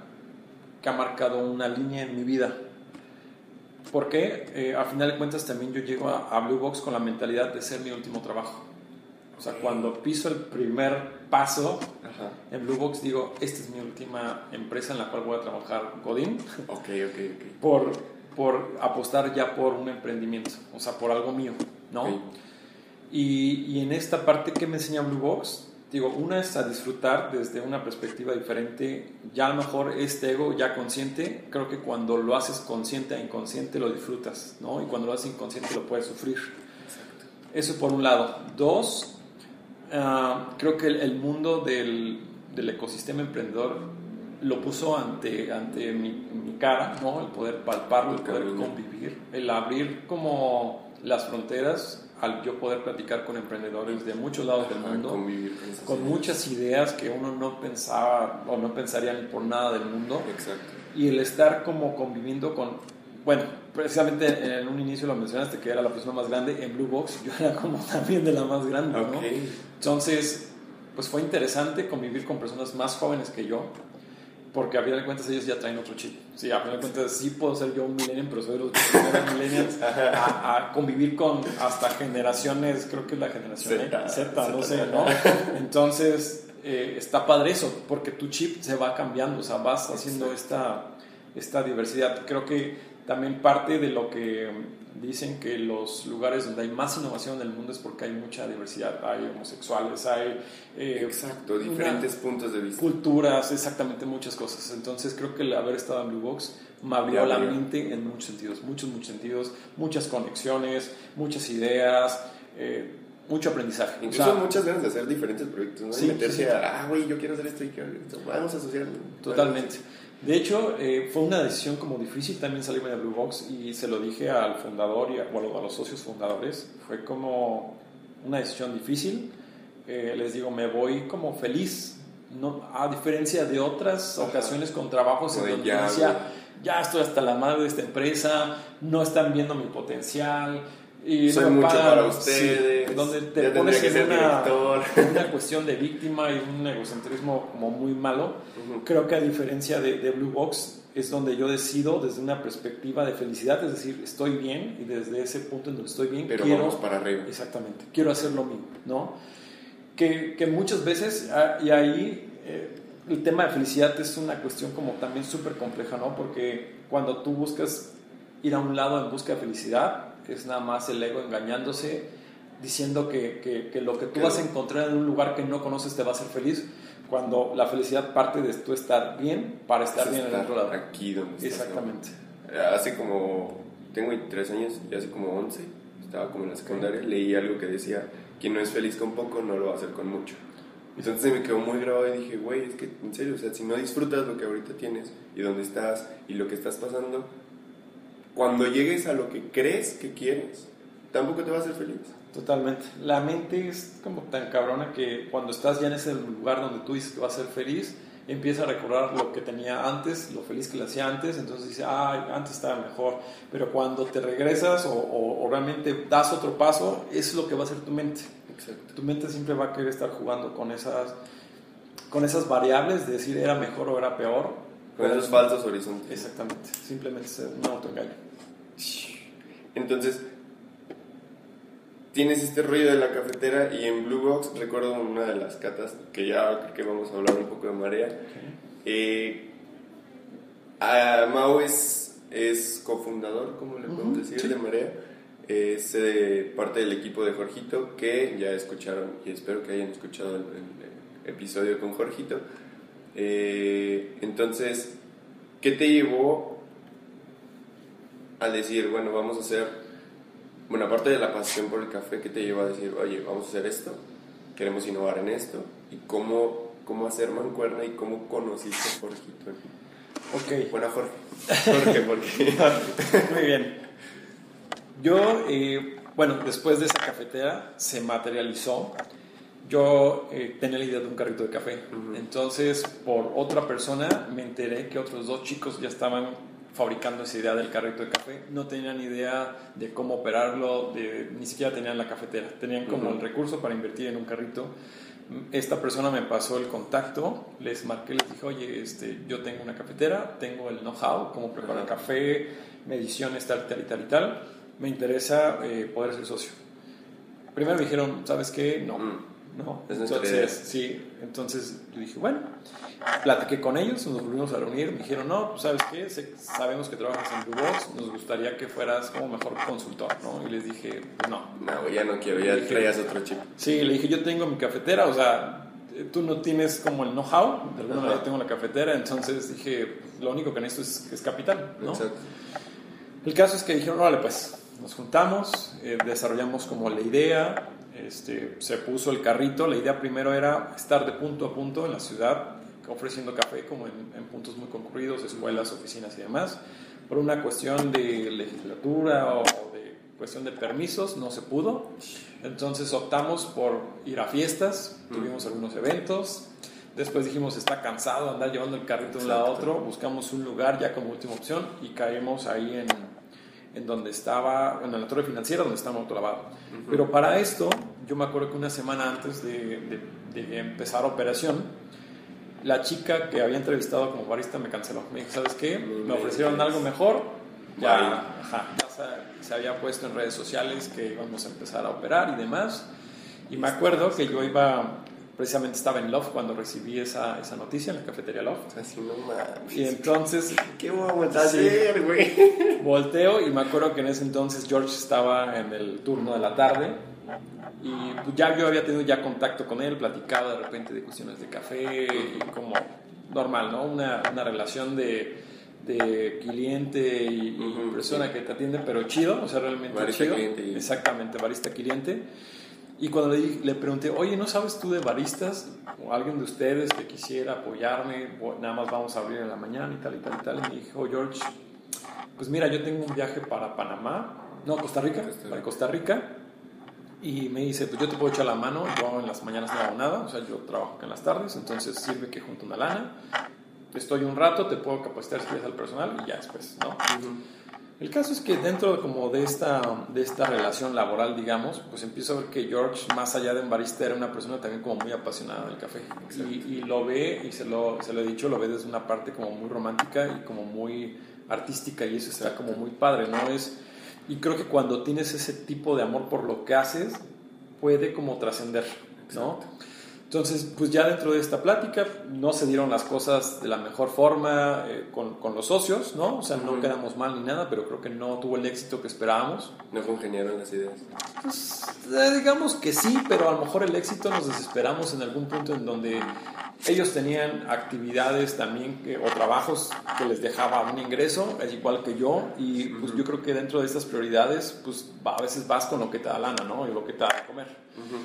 que ha marcado una línea en mi vida. Porque eh, a final de cuentas también yo llego a, a, Blue Box con la mentalidad de ser mi último trabajo. O sea, cuando piso el primer paso Ajá. en Blue Box digo, esta es mi última empresa en la cual voy a trabajar Godín. Ok, ok, ok. Por, por apostar ya por un emprendimiento, o sea, por algo mío, ¿no? Y, y, en esta parte que me enseña Blue Box, digo, una es a disfrutar desde una perspectiva diferente, ya a lo mejor este ego ya consciente, creo que cuando lo haces consciente a inconsciente lo disfrutas, ¿no? Y cuando lo haces inconsciente lo puedes sufrir. Exacto. Eso por un lado. Dos, uh, creo que el, el mundo del, del, ecosistema emprendedor lo puso ante, ante mi, mi, cara, ¿no? El poder palparlo, el poder convivir, el abrir como las fronteras al yo poder platicar con emprendedores de muchos lados del mundo, con, muchas ideas que uno no pensaba o no pensaría ni por nada del mundo. Exacto. Y el estar como conviviendo con, bueno, precisamente en un inicio lo mencionaste que era la persona más grande en Blue Box, yo era como *laughs* también de la más grande, ¿no? Entonces, pues fue interesante convivir con personas más jóvenes que yo, porque a final de cuentas ellos ya traen otro chip. Sí, a final de cuentas sí puedo ser yo un millennial, pero soy de los primeros millennials a, a, convivir con hasta generaciones, creo que es la generación Z, Z no sé, ¿no? Entonces eh, está padre eso, porque tu chip se va cambiando, o sea, vas haciendo esta, esta diversidad. Creo que también parte de lo que dicen que los lugares donde hay más innovación en el mundo es porque hay mucha diversidad, hay homosexuales, hay... Eh, Exacto, diferentes puntos de vista. Culturas, exactamente muchas cosas. Entonces creo que el haber estado en Blue Box me abrió la mente en muchos sentidos, muchos, muchos sentidos, muchas conexiones, muchas ideas. Eh, mucho aprendizaje. Incluso o sea, muchas ganas de hacer diferentes proyectos, ¿no? Sí, y meterse sí, a, ah, güey, yo quiero hacer esto y quiero hacer esto. Vamos a asociarlo. Totalmente. De hecho, eh, fue una decisión como difícil también salirme de Blue Box y se lo dije al fundador y a, bueno, a los socios fundadores. Fue como una decisión difícil. Eh, les digo, me voy como feliz, no, a diferencia de otras Ajá. ocasiones con trabajos en donde ya, decía, ya estoy hasta la madre de esta empresa, no están viendo mi potencial. Y Soy mucho para, para ustedes. Sí, donde te pones en una, una, cuestión de víctima y un egocentrismo como muy malo. Uh -huh. Creo que a diferencia de, de, Blue Box es donde yo decido desde una perspectiva de felicidad, es decir, estoy bien y desde ese punto en donde estoy bien Pero quiero, vamos para arriba. Exactamente, quiero hacer lo mío, ¿no? Que, que muchas veces, ah, y ahí eh, el tema de felicidad es una cuestión como también súper compleja, ¿no? Porque cuando tú buscas ir a un lado en busca de felicidad, es nada más el ego engañándose, diciendo que, que- que lo que tú vas a encontrar en un lugar que no conoces te va a hacer feliz, cuando la felicidad parte de tú estar bien para estar bien en el otro lado. Aquí donde estás, ¿no? Exactamente. Hace como, tengo 23 años y hace como 11, estaba como en la secundaria, leí algo que decía, quien no es feliz con poco no lo va a hacer con mucho. Entonces me quedó muy grabado y dije, güey, es que en serio, o sea, si no disfrutas lo que ahorita tienes y dónde estás y lo que estás pasando, cuando llegues a lo que crees que quieres, tampoco te va a hacer feliz. Totalmente. La mente es como tan cabrona que cuando estás ya en ese lugar donde tú dices que vas a ser feliz, empieza a recordar lo que tenía antes, lo feliz que le hacía antes, entonces dice, ay, antes estaba mejor. Pero cuando te regresas o, o- o realmente das otro paso, es lo que va a hacer tu mente. Exacto. Tu mente siempre va a querer estar jugando con esas, con esas variables de decir era mejor o era peor. Con esos falsos horizontes. Exactamente. Simplemente es un autoengaño. Entonces, tienes este rollo de la cafetera y en Blue Box recuerdo una de las catas, que ya creo que vamos a hablar un poco de marea. Eh, a Mau es, es cofundador, como le podemos decir, sí. de Marea. Es eh, parte del equipo de Jorgito, que ya escucharon y espero que hayan escuchado el, el episodio con Jorgito. Eh, entonces, ¿qué te llevó a decir, bueno, vamos a hacer, bueno, aparte de la pasión por el café, ¿qué te llevó a decir, oye, vamos a hacer esto, queremos innovar en esto? ¿Y cómo, cómo hacer mancuerna y cómo conociste a Jorgito? Ok. Bueno, Jorge. *laughs* Jorge, porque... *laughs* Muy bien. Yo, eh, bueno, después de esa cafetera se materializó. Yo eh, tenía la idea de un carrito de café. Entonces, por otra persona, me enteré que otros dos chicos ya estaban fabricando esa idea del carrito de café. No tenían idea de cómo operarlo, de- ni siquiera tenían la cafetera. Tenían como Ujú. el recurso para invertir en un carrito. Esta persona me pasó el contacto, les marqué, les dije, oye, este, yo tengo una cafetera, tengo el know-how, cómo preparar café, mediciones, tal, tal y tal y tal. Me interesa eh, poder ser socio. Primero me dijeron, ¿sabes qué? No. No. Es entonces, idea. sí, entonces yo dije, bueno, platiqué con ellos, nos volvimos a reunir, me dijeron, no, pues sabes qué, sabemos que trabajas en Box, nos gustaría que fueras como mejor consultor, ¿no? Y les dije, pues no, No, ya no quiero, ya traías otro chip. Sí, le dije, yo tengo mi cafetera, o sea, tú no tienes como el know-how, de alguna Ajá. manera tengo la cafetera, entonces dije, pues, lo único que necesito es, es capital, ¿no? Exacto. El caso es que dijeron, vale, pues nos juntamos, eh, desarrollamos como la idea, este, se puso el carrito, la idea primero era estar de punto a punto en la ciudad ofreciendo café como en, en puntos muy concurridos, escuelas, oficinas y demás. Por una cuestión de legislatura o de cuestión de permisos no se pudo. Entonces optamos por ir a fiestas, tuvimos algunos eventos. Después dijimos, está cansado andar llevando el carrito de un lado a otro. Buscamos un lugar ya como última opción y caímos ahí en, en donde estaba, en la torre financiera, donde estaba autolavado. Pero para esto, yo me acuerdo que una semana antes de, de- de empezar operación, la chica que había entrevistado como barista me canceló. Me dijo, ¿sabes qué? Me ofrecieron algo mejor. Ya, ajá, ya se, se había puesto en redes sociales que íbamos a empezar a operar y demás. Y me acuerdo que yo iba, precisamente estaba en Love cuando recibí esa, esa noticia en la cafetería Love. Así no mames. Y entonces ¿Qué vamos a Sí. hacer, güey? *laughs* volteo y me acuerdo que en ese entonces George estaba en el turno de la tarde y pues ya yo había tenido ya contacto con él, platicado de repente de cuestiones de café y como normal, ¿no? Una, una relación de, de cliente y, y Ujú, persona que te atiende, pero chido, o sea, realmente Barista, chido. cliente y- Exactamente, barista cliente. Y cuando le, le pregunté, oye, ¿no sabes tú de baristas? O alguien de ustedes que quisiera apoyarme, nada más vamos a abrir en la mañana y tal y tal y tal. Y me dijo, George, pues mira, yo tengo un viaje para Panamá, no, Costa Rica, Costa Rica. para Costa Rica. Y me dice, pues yo te puedo echar la mano, yo en las mañanas no hago nada, o sea, yo trabajo acá en las tardes, entonces sirve que junto una lana, estoy un rato, te puedo capacitar si quieres al personal y ya después, ¿no? El caso es que dentro como de esta, de esta relación laboral, digamos, pues empiezo a ver que George, más allá de un barista, era una persona también como muy apasionada del café. Y, y lo ve, y se lo, se lo he dicho, lo ve desde una parte como muy romántica y como muy artística y eso está como muy padre, ¿no? Es, y creo que cuando tienes ese tipo de amor por lo que haces, puede como trascender, ¿no? Entonces, pues ya dentro de esta plática no se dieron las cosas de la mejor forma eh, con, con los socios, ¿no? O sea, no quedamos mal ni nada, pero creo que no tuvo el éxito que esperábamos. No congeniaron las ideas. Pues, eh, digamos que sí, pero a lo mejor el éxito nos desesperamos en algún punto en donde ellos tenían actividades también que- o trabajos que les dejaba un ingreso, al igual que yo, y pues yo creo que dentro de estas prioridades, pues a veces vas con lo que te da lana, ¿no? Y lo que te da de comer.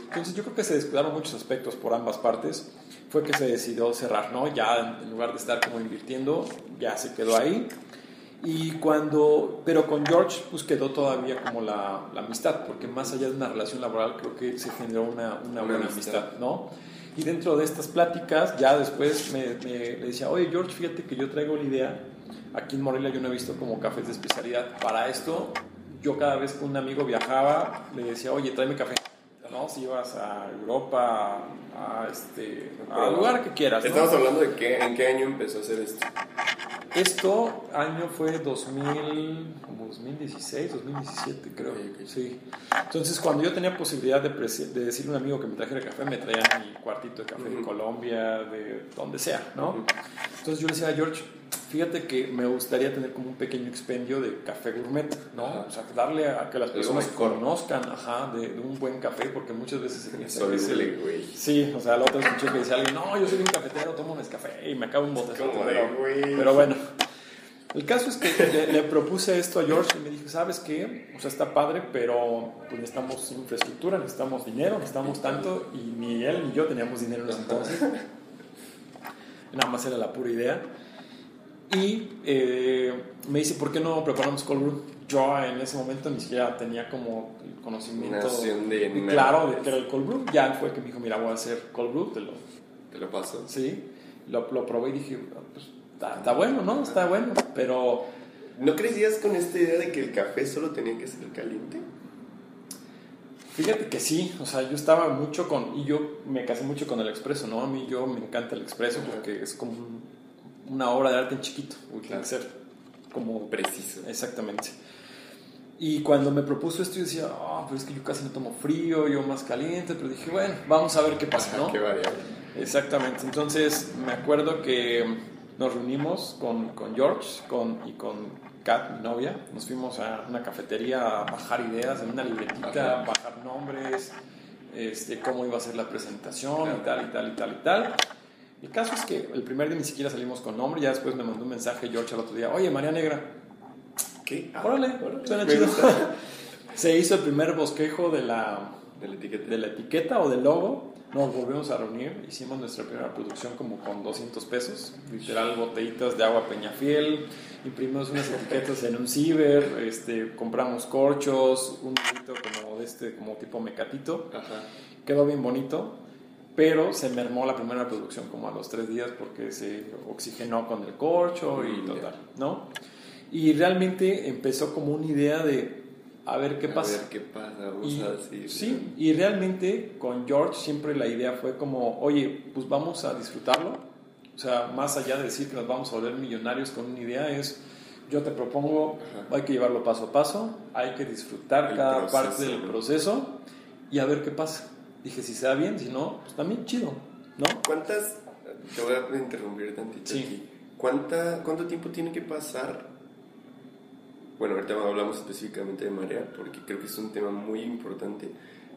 Entonces yo creo que se descuidaron muchos aspectos por ambas partes. Fue que se decidió cerrar, ¿no? Ya en lugar de estar como invirtiendo, ya se quedó ahí. Y cuando, pero con George, pues quedó todavía como la, la amistad, porque más allá de una relación laboral, creo que se generó una, una, buena amistad. amistad, ¿no? Y dentro de estas pláticas, ya después me, me- le decía, oye George, fíjate que yo traigo la idea, aquí en Morelia yo no he visto como cafés de especialidad, para esto yo cada vez que un amigo viajaba, le decía, oye, tráeme café, ¿no? Si ibas a Europa, a este, al lugar que quieras, ¿no? Estamos hablando de qué, en qué año empezó a hacer esto. Esto, año fue 2000, como 2016, 2017, creo. Sí. Entonces, cuando yo tenía posibilidad de, de decirle a un amigo que me trajera café, me traían mi cuartito de café de. Colombia, de donde sea, ¿no? Entonces, yo le decía a George, fíjate que me gustaría tener como un pequeño expendio de café gourmet, ¿no? Ajá. O sea, darle a que las personas conozcan, ajá, de, de un buen café, porque muchas veces se piensa que es el- Soluble, güey. Sí, o sea, la otra escuché que decía alguien, no, yo soy un cafetero, tomo un café y me acabo un bote. Pero, bueno, el caso es que le, le propuse esto a George y me dijo, ¿sabes qué? O sea, está padre, pero pues necesitamos infraestructura, necesitamos dinero, necesitamos tanto y ni él ni yo teníamos dinero en ese entonces. *laughs* Nada más era la pura idea. Y eh, me dice, ¿por qué no preparamos cold brew? Yo en ese momento ni siquiera tenía como el conocimiento de claro de que era el cold brew. Ya fue que me dijo, mira, voy a hacer cold brew, te lo, Te lo paso. sí. Lo, lo probé y dije, "Ah, pues está, está bueno, ¿no? Está bueno, pero ¿No crecías con esta idea de que el café solo tenía que ser caliente? fíjate que sí, o sea, yo estaba mucho con, y yo me casé mucho con el expreso, ¿no? A mí yo me encanta el expreso porque es como un- una obra de arte en chiquito, tiene Claro. que ser como Preciso. Exactamente. Y cuando me propuso esto, yo decía, ah, pero es que yo casi no tomo frío, yo más caliente, pero dije, bueno, vamos a ver qué pasa, ¿no? Qué variable. Exactamente. Entonces, me acuerdo que nos reunimos con, con George con, y con Kat, mi novia. Nos fuimos a una cafetería a bajar ideas en una libretita, Ajá. bajar nombres, este, cómo iba a ser la presentación Claro. y tal, y tal, y tal, y tal. El caso es que el primer día ni siquiera salimos con nombre, ya después me mandó un mensaje George al otro día, oye, María Negra, ¿Qué? Ah, órale, suena chido. *laughs* Se hizo el primer bosquejo de la, De la etiqueta. de la etiqueta o del logo. Nos volvimos a reunir, hicimos nuestra primera producción como con 200 pesos, literal botellitas de agua Peñafiel, imprimimos unas etiquetas en un ciber, este, compramos corchos, un librito como de este, como tipo mecatito, Ajá. quedó bien bonito, pero se mermó la primera producción como a los tres días porque se oxigenó con el corcho y Mm, total, ¿no? Y realmente empezó como una idea de a ver qué A pasa. ver qué pasa, vamos Y, a decir. sí, y realmente con George siempre la idea fue como, oye, pues vamos a disfrutarlo. O sea, más allá de decir que nos vamos a volver millonarios con una idea, es yo te propongo, Ajá. hay que llevarlo paso a paso, hay que disfrutar El cada proceso, parte del proceso y a ver qué pasa. Dije, si se da bien, si no, pues también chido, ¿no? ¿Cuántas, te voy a interrumpir tantito Sí. aquí. ¿Cuánta, ¿Cuánto tiempo tiene que pasar? Bueno, ahorita hablamos específicamente de Marea, porque creo que es un tema muy importante.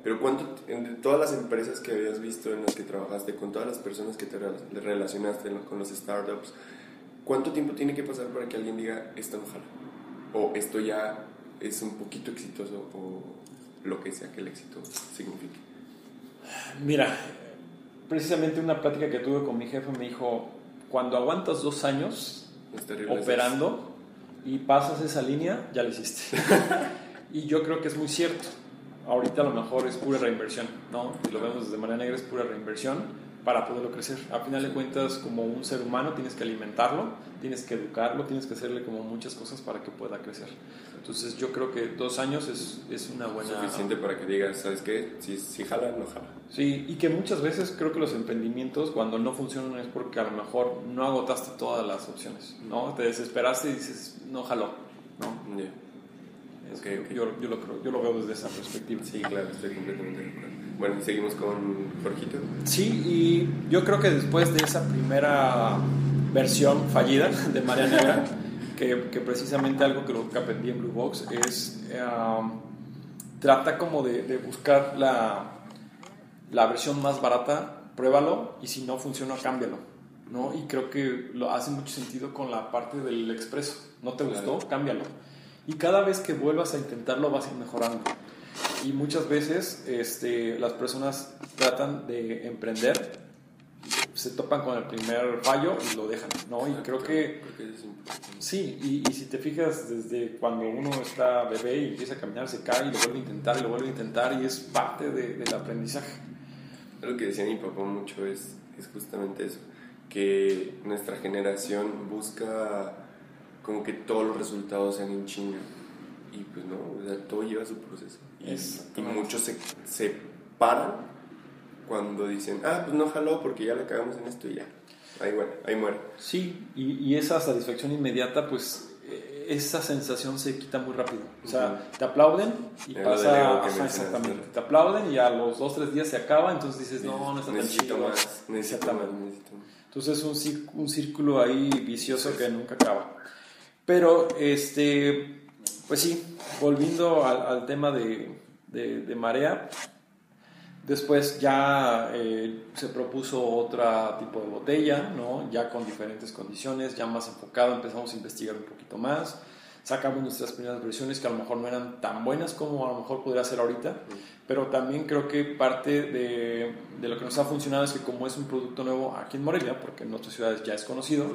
Pero ¿cuánto, entre todas las empresas que habías visto en las que trabajaste, con todas las personas que te rela- relacionaste con los startups, ¿cuánto tiempo tiene que pasar para que alguien diga, esto no jala? O esto ya es un poquito exitoso, o lo que sea que el éxito signifique. Mira, precisamente una plática que tuve con mi jefe me dijo, cuando aguantas dos años operando y pasas esa línea, ya lo hiciste. *laughs* y yo creo que es muy cierto. Ahorita a lo mejor es pura reinversión, ¿no? Si lo vemos desde manera negra es pura reinversión para poderlo crecer. A final de cuentas, como un ser humano, tienes que alimentarlo, tienes que educarlo, tienes que hacerle como muchas cosas para que pueda crecer. Entonces yo creo que dos años es, es una buena... Suficiente para que digas, ¿sabes qué? Si, si jala, no jala. Sí, y que muchas veces creo que los emprendimientos cuando no funcionan es porque a lo mejor no agotaste todas las opciones, ¿no? Te desesperaste y dices, no jaló, ¿no? Ya. Es- Ok, ok. Yo, yo lo creo, yo lo veo desde esa perspectiva. Sí, claro, estoy completamente de acuerdo. Bueno, seguimos con Jorgito. Sí, y yo creo que después de esa primera versión fallida de María Negra, *laughs* que, que precisamente algo que lo que aprendí en Blue Box es trata como de, de buscar la, la versión más barata, pruébalo y si no funciona, cámbialo. ¿no? Y creo que lo hace mucho sentido con la parte del expreso. ¿No te gustó? Claro. Cámbialo. Y cada vez que vuelvas a intentarlo vas a ir mejorando. Y muchas veces este, las personas tratan de emprender, se topan con el primer fallo y lo dejan, ¿no? Y creo que sí, y, y si te fijas desde cuando uno está bebé y empieza a caminar, se cae y lo vuelve a intentar y lo vuelve a intentar y es parte de- del aprendizaje. Algo que decía mi papá mucho es, es justamente eso, que nuestra generación busca como que todos los resultados sean en chinga. Y pues no, o sea, todo lleva su proceso. Y, y muchos se, se paran cuando dicen, ah, pues no jaló porque ya la cagamos en esto y ya. Ahí, bueno, ahí muere. Sí, y, y esa satisfacción inmediata, pues eh, esa sensación se quita muy rápido. O sea, Ujú. te aplauden y pasa. ajá, exactamente. Te aplauden y a los dos, tres días se acaba, entonces dices, no, no está tan necesito chido. más, necesito más, Exactamente. necesito más. Entonces es un, un círculo ahí vicioso que nunca acaba. Pero, este, pues sí, volviendo al, tema de marea, después ya eh, se propuso otro tipo de botella, ¿no? ya con diferentes condiciones, ya más enfocado, empezamos a investigar un poquito más. Sacamos nuestras primeras versiones que a lo mejor no eran tan buenas como a lo mejor podría ser ahorita, pero también creo que parte de, de lo que nos ha funcionado es que como es un producto nuevo aquí en Morelia, porque en otras ciudades ya es conocido,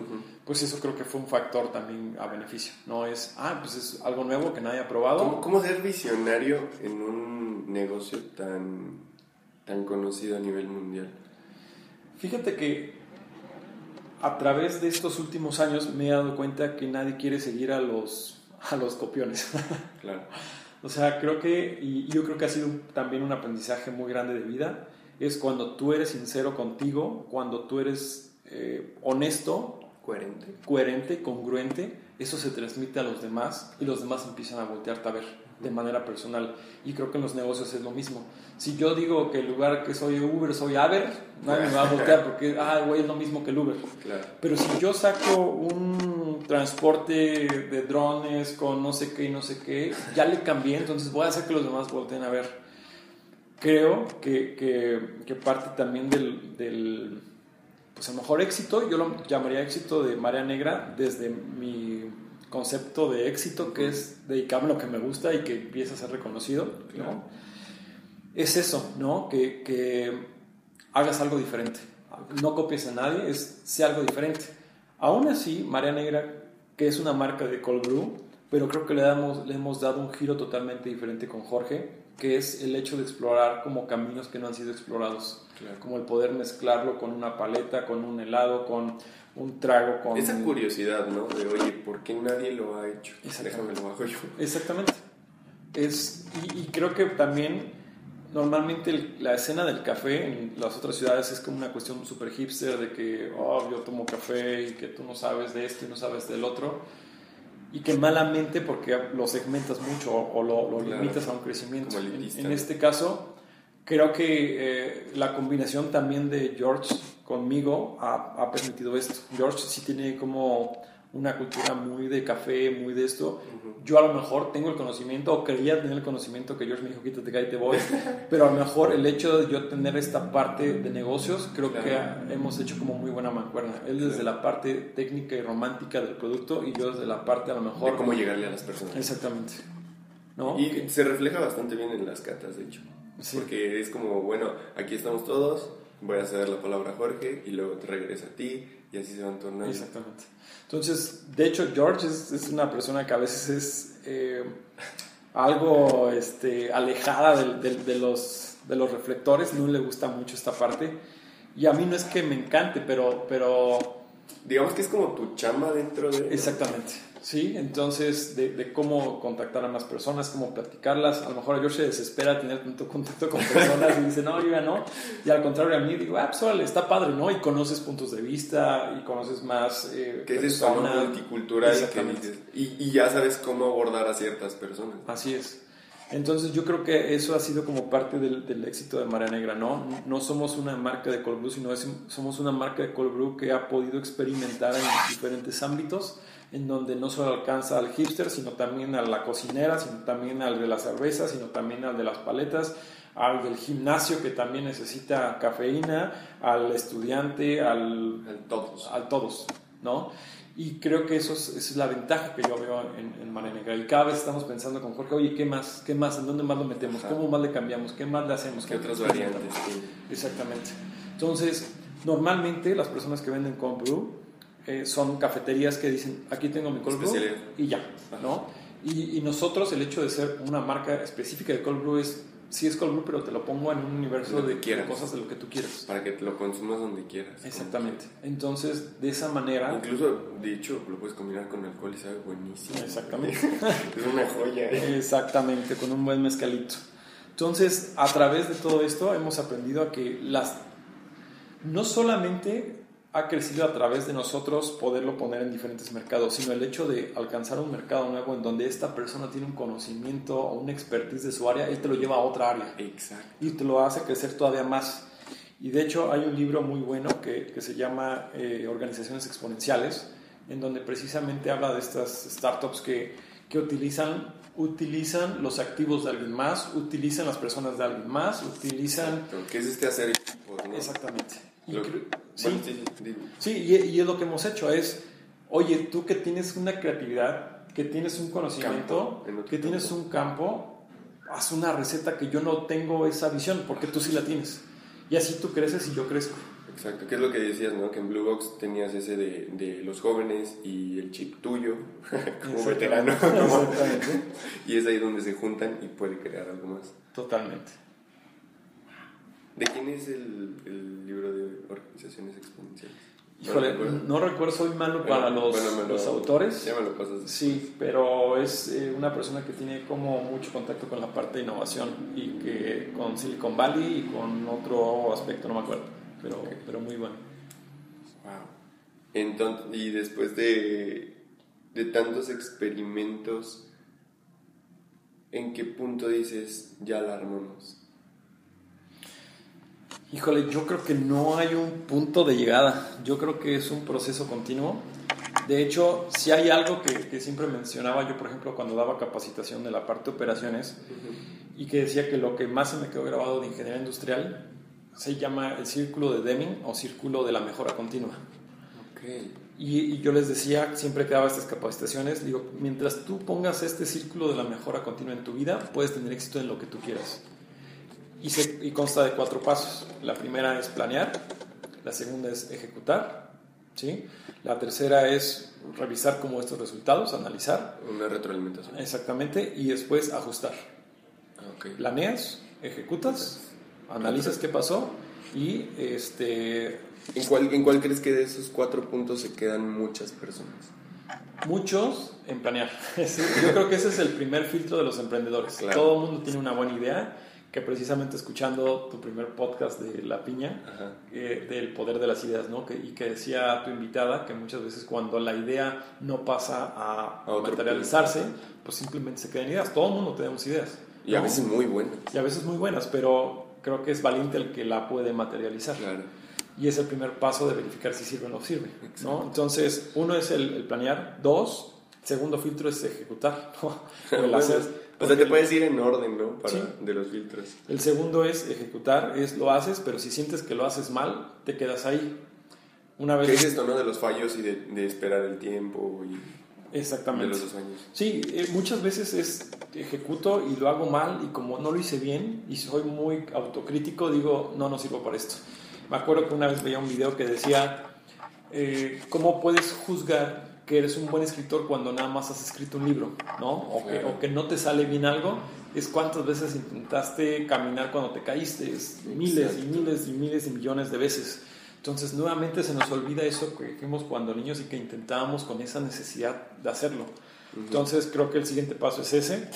pues eso creo que fue un factor también a beneficio. No es, ah, pues es algo nuevo que nadie ha probado. ¿Cómo, cómo ser visionario en un negocio tan, tan conocido a nivel mundial? Fíjate que a través de estos últimos años me he dado cuenta que nadie quiere seguir a los, *laughs* a los copiones. *laughs* Claro. O sea, creo que, y yo creo que ha sido también un aprendizaje muy grande de vida, es cuando tú eres sincero contigo, cuando tú eres eh, honesto, Coherente. coherente, congruente, eso se transmite a los demás y los demás empiezan a voltearte a ver de manera personal. Y creo que en los negocios es lo mismo. Si yo digo que el lugar que soy Uber soy Aver, nadie me va a voltear porque, ah, güey, es lo mismo que el Uber. Claro. Pero si yo saco un transporte de drones con no sé qué y no sé qué, ya le cambié, entonces voy a hacer que los demás volteen a ver. Creo que, que, que parte también del, del, pues a lo mejor éxito, yo lo llamaría éxito de Marea Negra desde mi concepto de éxito, que es dedicarme a lo que me gusta y que empiece a ser reconocido, ¿no? Es eso, ¿no? Que, que hagas algo diferente. No copies a nadie, es sea algo diferente. Aún así, Marea Negra, que es una marca de Cold Brew, pero creo que le, damos, le hemos dado un giro totalmente diferente con Jorge, que es el hecho de explorar como caminos que no han sido explorados. Claro. Como el poder mezclarlo con una paleta, con un helado, con un trago, con... Esa curiosidad, ¿no? De, oye, ¿por qué nadie lo ha hecho? Déjame lo hago yo. Exactamente. Es, y, y creo que también normalmente el- la escena del café en las otras ciudades es como una cuestión súper hipster de que oh, yo tomo café y que tú no sabes de esto y no sabes del otro y que malamente porque lo segmentas mucho o, o lo, lo Claro. limitas a un crecimiento. En, este caso, creo que eh, la combinación también de George conmigo ha, ha permitido esto. George sí tiene como una cultura muy de café, muy de esto. Yo a lo mejor tengo el conocimiento, o creía tener el conocimiento que George me dijo, quítate que ahí te voy, *laughs* pero a lo mejor el hecho de yo tener esta parte de negocios, creo Claro. que hemos hecho como muy buena mancuerna. Él desde la parte técnica y romántica del producto y yo desde la parte a lo mejor... De cómo llegarle a las personas. Exactamente. ¿No? Y Que- se refleja bastante bien en las catas, de hecho. Sí. Porque es como, bueno, aquí estamos todos, voy a ceder la palabra a Jorge y luego te regresa a ti y así se van tornando. Exactamente. Entonces, de hecho, George es, es una persona que a veces es eh, algo este, alejada de, los, de los reflectores, no le gusta mucho esta parte. Y a mí no es que me encante, pero, pero Digamos que es como tu chamba dentro de... exactamente. ¿Sí? Entonces, de, de cómo contactar a más personas, cómo platicarlas. A lo mejor a George se desespera tener tanto contacto con personas y dice, no, yo ya no. Y al contrario a mí digo, ah, pues órale, está padre, ¿no? Y conoces puntos de vista y conoces más eh, Que es eso, multicultural dices. Y, y ya sabes cómo abordar a ciertas personas. Así es. Entonces yo creo que eso ha sido como parte del, del éxito de Marea Negra, ¿no? No somos una marca de cold brew, sino es- somos una marca de cold brew que ha podido experimentar en diferentes ámbitos, en donde no solo alcanza al hipster, sino también a la cocinera, sino también al de la cerveza, sino también al de las paletas, al del gimnasio que también necesita cafeína, al estudiante, al A todos. a todos, ¿no? Y creo que eso es, esa es la ventaja que yo veo en, en Marea Negra. Y cada vez estamos pensando con Jorge, oye, ¿qué más? ¿Qué más? ¿En dónde más lo metemos? Ajá. ¿Cómo más le cambiamos? ¿Qué más le hacemos? ¿Qué ¿Qué otras variantes? tiene? Exactamente. Entonces, normalmente las personas que venden cold brew eh, son cafeterías que dicen, aquí tengo mi cold brew y ya, ¿no? Y, y nosotros el hecho de ser una marca específica de cold brew es, sí es cold brew, pero te lo pongo en un universo de, quieras. cosas de lo que tú quieras. Para que te lo consumas donde quieras. Exactamente. Entonces, de esa manera... Incluso, de hecho, lo puedes combinar con alcohol y sabe buenísimo. Exactamente. *laughs* es una joya. ¿eh? Exactamente, con un buen mezcalito. Entonces, a través de todo esto hemos aprendido a que las no solamente ha crecido a través de nosotros poderlo poner en diferentes mercados, sino el hecho de alcanzar un mercado nuevo en donde esta persona tiene un conocimiento o una expertise de su área, él te lo lleva a otra área Exacto. y te lo hace crecer todavía más. Y de hecho hay un libro muy bueno que, que se llama eh, Organizaciones Exponenciales, en donde precisamente habla de estas startups que, que utilizan, utilizan los activos de alguien más, utilizan las personas de alguien más, utilizan... Que es este hacer equipos, ¿no? Exactamente. Lo- creo- bueno, sí, sí, sí. Sí, y, y es lo que hemos hecho, es, oye, tú que tienes una creatividad, que tienes un conocimiento, Campo, que tienes un campo, haz una receta que yo no tengo esa visión, porque tú sí la tienes. Y así tú creces y yo crezco. Exacto, que es lo que decías, ¿no? Que en Blue Box tenías ese de, de los jóvenes y el chip tuyo *laughs* como veterano. Exactamente. *laughs* y es ahí donde se juntan y puede crear algo más. Totalmente. ¿De quién es el, el libro de organizaciones exponenciales? Híjole, No recuerdo. no recuerdo, soy malo para Bueno, los, bueno, lo- los autores. Ya me lo pasas. Sí, pero es eh, una persona que tiene como mucho contacto con la parte de innovación y que con Silicon Valley y con otro aspecto, no me acuerdo, pero, pero muy bueno. Wow. Entonces, y después de, de tantos experimentos, ¿en qué punto dices ya la armamos? Híjole, yo creo que no hay un punto de llegada, yo creo que es un proceso continuo. De hecho, si hay algo que, que siempre mencionaba yo, por ejemplo, cuando daba capacitación de la parte de operaciones, y que decía que lo que más se me quedó grabado de ingeniería industrial se llama el círculo de Deming o círculo de la mejora continua. Ok. Y, y yo les decía, siempre que daba estas capacitaciones, digo, mientras tú pongas este círculo de la mejora continua en tu vida, puedes tener éxito en lo que tú quieras. Y, se- y consta de cuatro pasos. La primera es planear, la segunda es ejecutar, ¿sí? la tercera es revisar cómo estos resultados, analizar Una retroalimentación. exactamente, y después ajustar. Ok. Planeas, ejecutas, analizas qué pasó y este, ¿En cuál, ¿En cuál crees que de esos cuatro puntos se quedan muchas personas? Muchos en planear. *laughs* Yo creo que ese es el primer filtro de los emprendedores. Claro. Todo el mundo tiene una buena idea, que precisamente escuchando tu primer podcast de La Piña, eh, del poder de las ideas, ¿no? Que- y que decía tu invitada que muchas veces cuando la idea no pasa a, A materializarse, pues simplemente se quedan ideas. Todo el mundo tenemos ideas. Y a ¿no? veces muy buenas. Y a veces muy buenas, pero creo que es valiente el que la puede materializar Claro. y es el primer paso de verificar si sirve o no sirve. ¿no? Entonces, uno es el, el planear, dos, segundo filtro es ejecutar, *laughs* ¿no? El hacer. O sea, te puedes ir en orden, ¿no? Para, Sí. De los filtros. El segundo es ejecutar, es lo haces, pero si sientes que lo haces mal, te quedas ahí. Una vez. ¿Qué es esto, no? De los fallos y de, de esperar el tiempo y de Exactamente. los dos años. Sí, eh, muchas veces es ejecuto y lo hago mal y como no lo hice bien y soy muy autocrítico, digo, no, no sirvo para esto. Me acuerdo que una vez veía un video que decía, eh, ¿cómo puedes juzgar que eres un buen escritor cuando nada más has escrito un libro? ¿no? O, que, o que no te sale bien algo. Es cuántas veces intentaste caminar cuando te caíste. Es miles y miles y miles y millones de veces. Entonces nuevamente se nos olvida eso que fuimos cuando niños y que intentábamos con esa necesidad de hacerlo. Entonces creo que el siguiente paso es ese,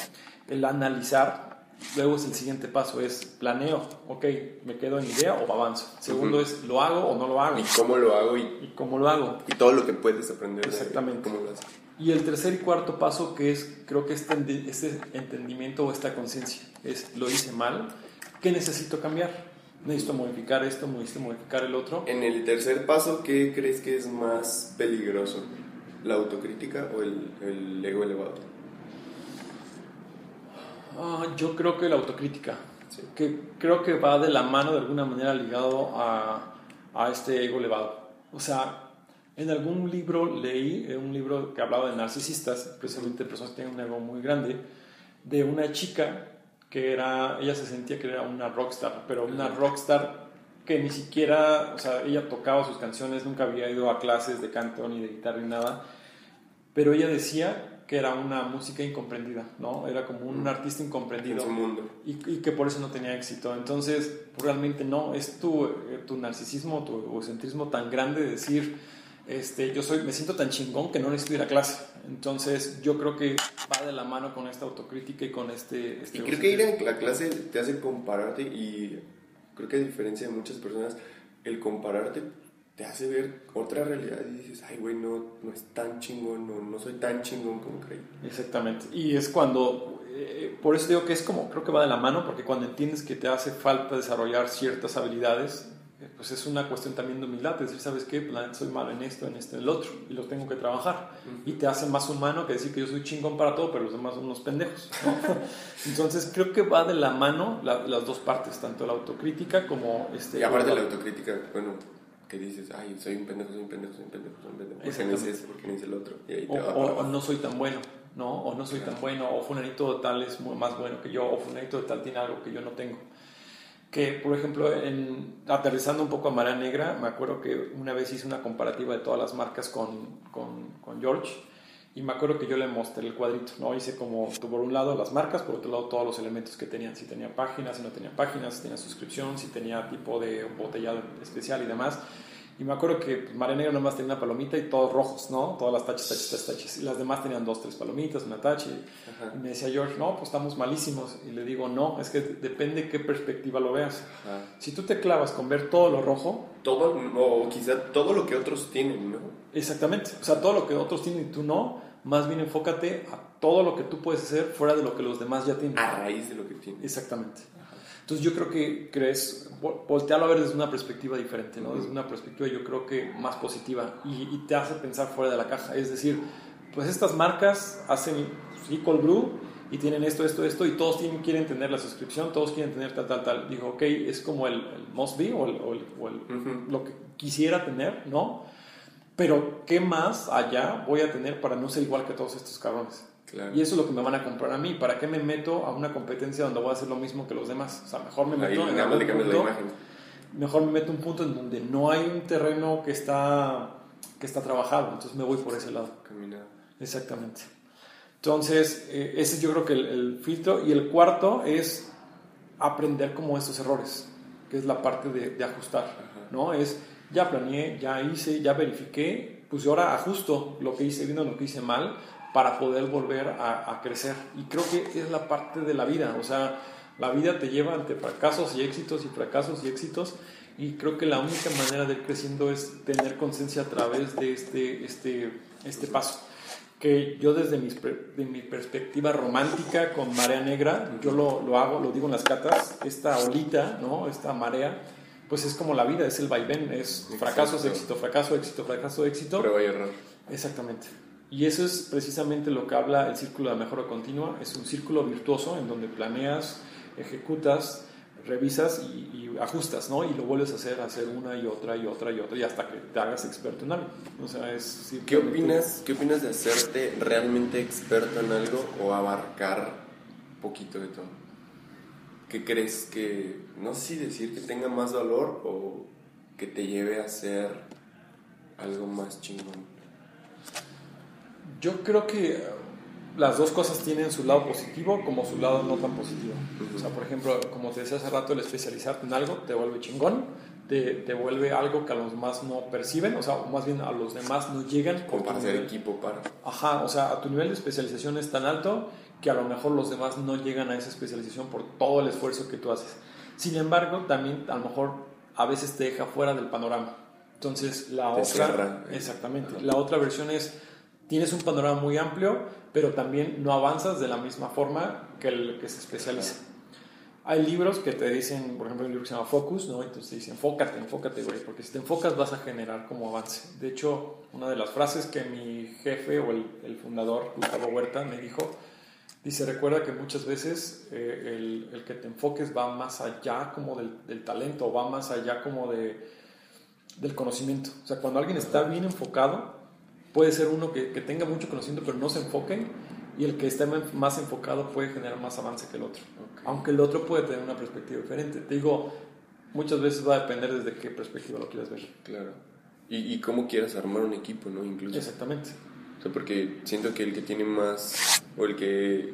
el analizar. Luego es el siguiente paso, es planeo, ok, me quedo en idea o avanzo. Segundo es, ¿lo hago o no lo hago? ¿Y cómo lo hago? Y, ¿Y cómo lo hago? y todo lo que puedes aprender. de Exactamente. ¿Cómo lo haces? Y el tercer y cuarto paso que es, creo que este, este entendimiento o esta conciencia, es, lo hice mal, ¿qué necesito cambiar? Necesito modificar esto, necesito modificar el otro. En el tercer paso, ¿qué crees que es más peligroso? ¿La autocrítica o el, el ego elevado? Ah, yo creo que la autocrítica, Sí. que creo que va de la mano de alguna manera ligado a, a este ego elevado. O sea, en algún libro leí, eh, un libro que hablaba de narcisistas, precisamente personas que tienen un ego muy grande, de una chica que era, ella se sentía que era una rockstar, pero una rockstar que ni siquiera, o sea, ella tocaba sus canciones, nunca había ido a clases de canto ni de guitarra ni nada, pero ella decía que era una música incomprendida, ¿no? Era como un artista En incomprendido su mundo. y, y que por eso no tenía éxito. Entonces, realmente no, es tu, eh, tu narcisismo, tu egocentrismo tan grande de decir, este, yo soy, me siento tan chingón que no necesito ir a clase. Entonces, yo creo que va de la mano con esta autocrítica y con este... este Y creo que ir a la clase te hace compararte y creo que a diferencia de muchas personas, el compararte te hace ver otra realidad y dices, ay, güey, no, no es tan chingón, no, no soy tan chingón como creí. Exactamente. Y es cuando, eh, por eso digo que es como, creo que va de la mano, porque cuando entiendes que te hace falta desarrollar ciertas habilidades, eh, pues es una cuestión también de humildad, de decir, ¿sabes qué? Pues, la soy malo en esto, en esto, en el otro, y lo tengo que trabajar. Y te hace más humano que decir que yo soy chingón para todo, pero los demás son unos pendejos. ¿no? *laughs* Entonces creo que va de la mano la- las dos partes, tanto la autocrítica como este... Y aparte la autocrítica, bueno, que dices, ay, soy un pendejo, soy un pendejo, soy un pendejo, soy un pendejo. ¿Por qué no hice eso? ¿Por qué no hice el otro? Y ahí o, te va o- para o abajo. no soy tan bueno, ¿no? O no soy tan bueno, o fulanito de tal es más bueno que yo, o fulanito de tal tiene algo que yo no tengo. Que, por ejemplo, en, aterrizando un poco a Marea Negra, me acuerdo que una vez hice una comparativa de todas las marcas con, con, con George, y me acuerdo que yo le mostré el cuadrito, ¿no? Hice como, por un lado las marcas, por otro lado todos los elementos que tenían, si tenía páginas, si no tenía páginas, si tenía suscripción, si tenía tipo de botellado especial y demás. Y me acuerdo que pues, Negra nomás tenía una palomita y todos rojos, ¿no? Todas las tachas, tachas, tachas, tachas. Y las demás tenían dos, tres palomitas, una tacha. Y, Ajá. y me decía George, no, pues estamos malísimos. Y le digo, no, es que depende qué perspectiva lo veas. Ajá. Si tú te clavas con ver todo lo rojo, Todo, o quizá todo lo que otros tienen, ¿no? exactamente. O sea, todo lo que otros tienen y tú no, más bien enfócate a todo lo que tú puedes hacer fuera de lo que los demás ya tienen. A raíz de lo que tienen. Exactamente. Entonces yo creo que crees, vol- voltearlo a ver desde una perspectiva diferente, ¿no? Desde una perspectiva yo creo que más positiva y, y te hace pensar fuera de la caja. Es decir, pues estas marcas hacen sí, cold brew y tienen esto, esto, esto y todos tienen, quieren tener la suscripción, todos quieren tener tal, tal, tal. Digo, ok, es como el, el must be o, el, o el- o el- Ujú. lo que quisiera tener, ¿no? Pero ¿qué más allá voy a tener para no ser igual que todos estos cabrones? Claro. Y eso es lo que me van a comprar a mí. ¿Para qué me meto a una competencia donde voy a hacer lo mismo que los demás? O sea, mejor me Ahí meto en nada más algún punto, imagen. mejor me meto un punto en donde no hay un terreno que está, que está trabajado. Entonces me voy por ese lado. Caminado. Exactamente. Entonces, eh, ese es yo creo que el, el filtro. Y el cuarto es aprender como estos errores, que es la parte de, de ajustar, ¿no? Es, ya planeé, ya hice, ya verifiqué, pues ahora ajusto lo que hice bien o lo que hice mal para poder volver a, a crecer. Y creo que es la parte de la vida, o sea, la vida te lleva ante fracasos y éxitos y fracasos y éxitos. Y creo que la única manera de ir creciendo es tener conciencia a través de este, este, este paso que yo desde mis de mi perspectiva romántica con marea negra, yo lo, lo hago, lo digo en las catas, esta olita, ¿no? esta marea, pues es como la vida, es el vaivén, es fracasos, Exacto. éxito, fracaso, éxito, fracaso, éxito. Prueba y error. Exactamente. Y eso es precisamente lo que habla el círculo de mejora continua, es un círculo virtuoso en donde planeas, ejecutas, revisas y, y ajustas, ¿no? Y lo vuelves a hacer, a hacer una y otra y otra y otra y hasta que te hagas experto en algo. O sea, es ¿Qué opinas, ¿Qué opinas de hacerte realmente experto en algo o abarcar poquito de todo? ¿Qué crees que, no sé si decir que tenga más valor o que te lleve a ser algo más chingón? Yo creo que eh, las dos cosas tienen su lado positivo como su lado no tan positivo. O sea, por ejemplo, como te decía hace rato, el especializarte en algo te vuelve chingón, te, te vuelve algo que a los demás no perciben, o sea, más bien a los demás no llegan. Como para nivel. equipo para. Ajá, o sea, a tu nivel de especialización es tan alto que a lo mejor los demás no llegan a esa especialización por todo el esfuerzo que tú haces. Sin embargo, también a lo mejor a veces te deja fuera del panorama. Entonces, la Te otra... cierra. Exactamente. La otra versión es, tienes un panorama muy amplio, pero también no avanzas de la misma forma que el que se especializa. Hay libros que te dicen, por ejemplo, hay un libro que se llama Focus, ¿no? Entonces te dicen, enfócate, enfócate, güey, porque si te enfocas vas a generar como avance. De hecho, una de las frases que mi jefe o el, el fundador, Gustavo Huerta, me dijo, dice, recuerda que muchas veces eh, el, el que te enfoques va más allá como del, del talento, va más allá como de, del conocimiento. O sea, cuando alguien está bien enfocado, puede ser uno que, que tenga mucho conocimiento pero no se enfoque y el que esté más enfocado puede generar más avance que el otro. Aunque el otro puede tener una perspectiva diferente. Te digo, muchas veces va a depender desde qué perspectiva lo quieras ver. Claro. Y, y cómo quieras armar un equipo, ¿no? Incluso. Exactamente. O sea, porque siento que el que tiene más, o el que,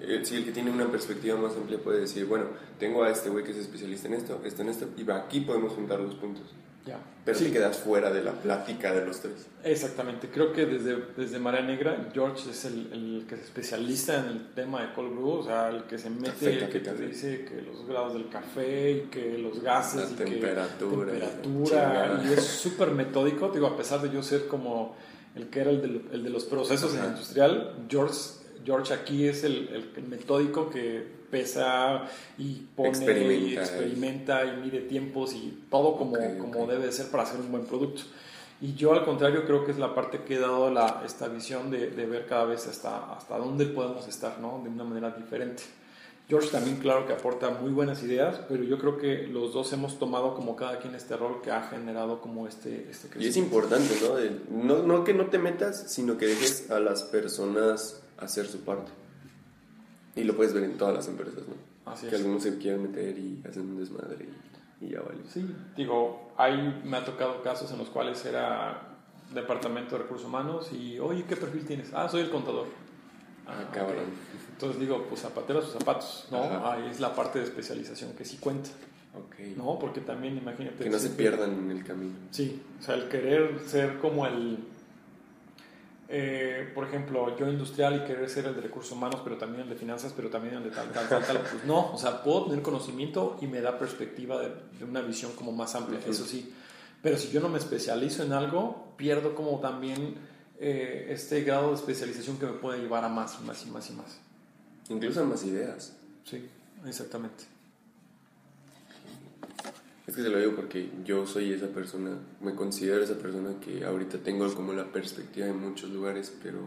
eh, sí, el que tiene una perspectiva más amplia puede decir, bueno, tengo a este güey que es especialista en esto, este en esto, y aquí podemos juntar los puntos. Ya. Pero Sí. te quedas fuera de la plática de los tres. Exactamente, creo que desde, desde Marea Negra, George es el, el que es especialista en el tema de cold brew, o sea, el que se mete, el que te dice que los grados del café y que los gases La y temperatura, que temperatura, y es súper metódico, digo, a pesar de yo ser como el que era el de, el de los procesos en Ajá. el industrial, George, George aquí es el, el- metódico que pesa y pone y Experimenta. experimenta y mide tiempos y todo como, Ok, como ok. debe de ser para hacer un buen producto. Y yo al contrario creo que es la parte que he dado la, esta visión de, de ver cada vez hasta, hasta dónde podemos estar, ¿no? De una manera diferente. George también, claro que aporta muy buenas ideas, pero yo creo que los dos hemos tomado como cada quien este rol que ha generado como este, este Y es crecimiento. importante, ¿no? De- no, no que no te metas, sino que dejes a las personas hacer su parte. Y lo puedes ver en todas las empresas, ¿no? Así que es. algunos se quieren meter y hacen un desmadre y, y ya vale. Sí, digo, ahí me ha tocado casos en los cuales era departamento de recursos humanos y, oye, ¿qué perfil tienes? Ah, soy el contador. Ah, ok. cabrón. Entonces digo, pues zapatero a sus zapatos, ¿no? Ajá. Ahí es la parte de especialización que sí cuenta, Ok. ¿no? Porque también imagínate... Que no se pierdan en el camino. Sí, o sea, el querer ser como el... eh, por ejemplo, yo industrial y querer ser el de recursos humanos, pero también el de finanzas, pero también el de tal, tal, tal, tal, pues no, o sea, puedo tener conocimiento y me da perspectiva de, de una visión como más amplia, eso sí, pero si yo no me especializo en algo, pierdo como también eh, este grado de especialización que me puede llevar a más y más y más y más. Incluso a más ideas. Sí, exactamente. Es que se lo digo porque yo soy esa persona, me considero esa persona que ahorita tengo como la perspectiva en muchos lugares, pero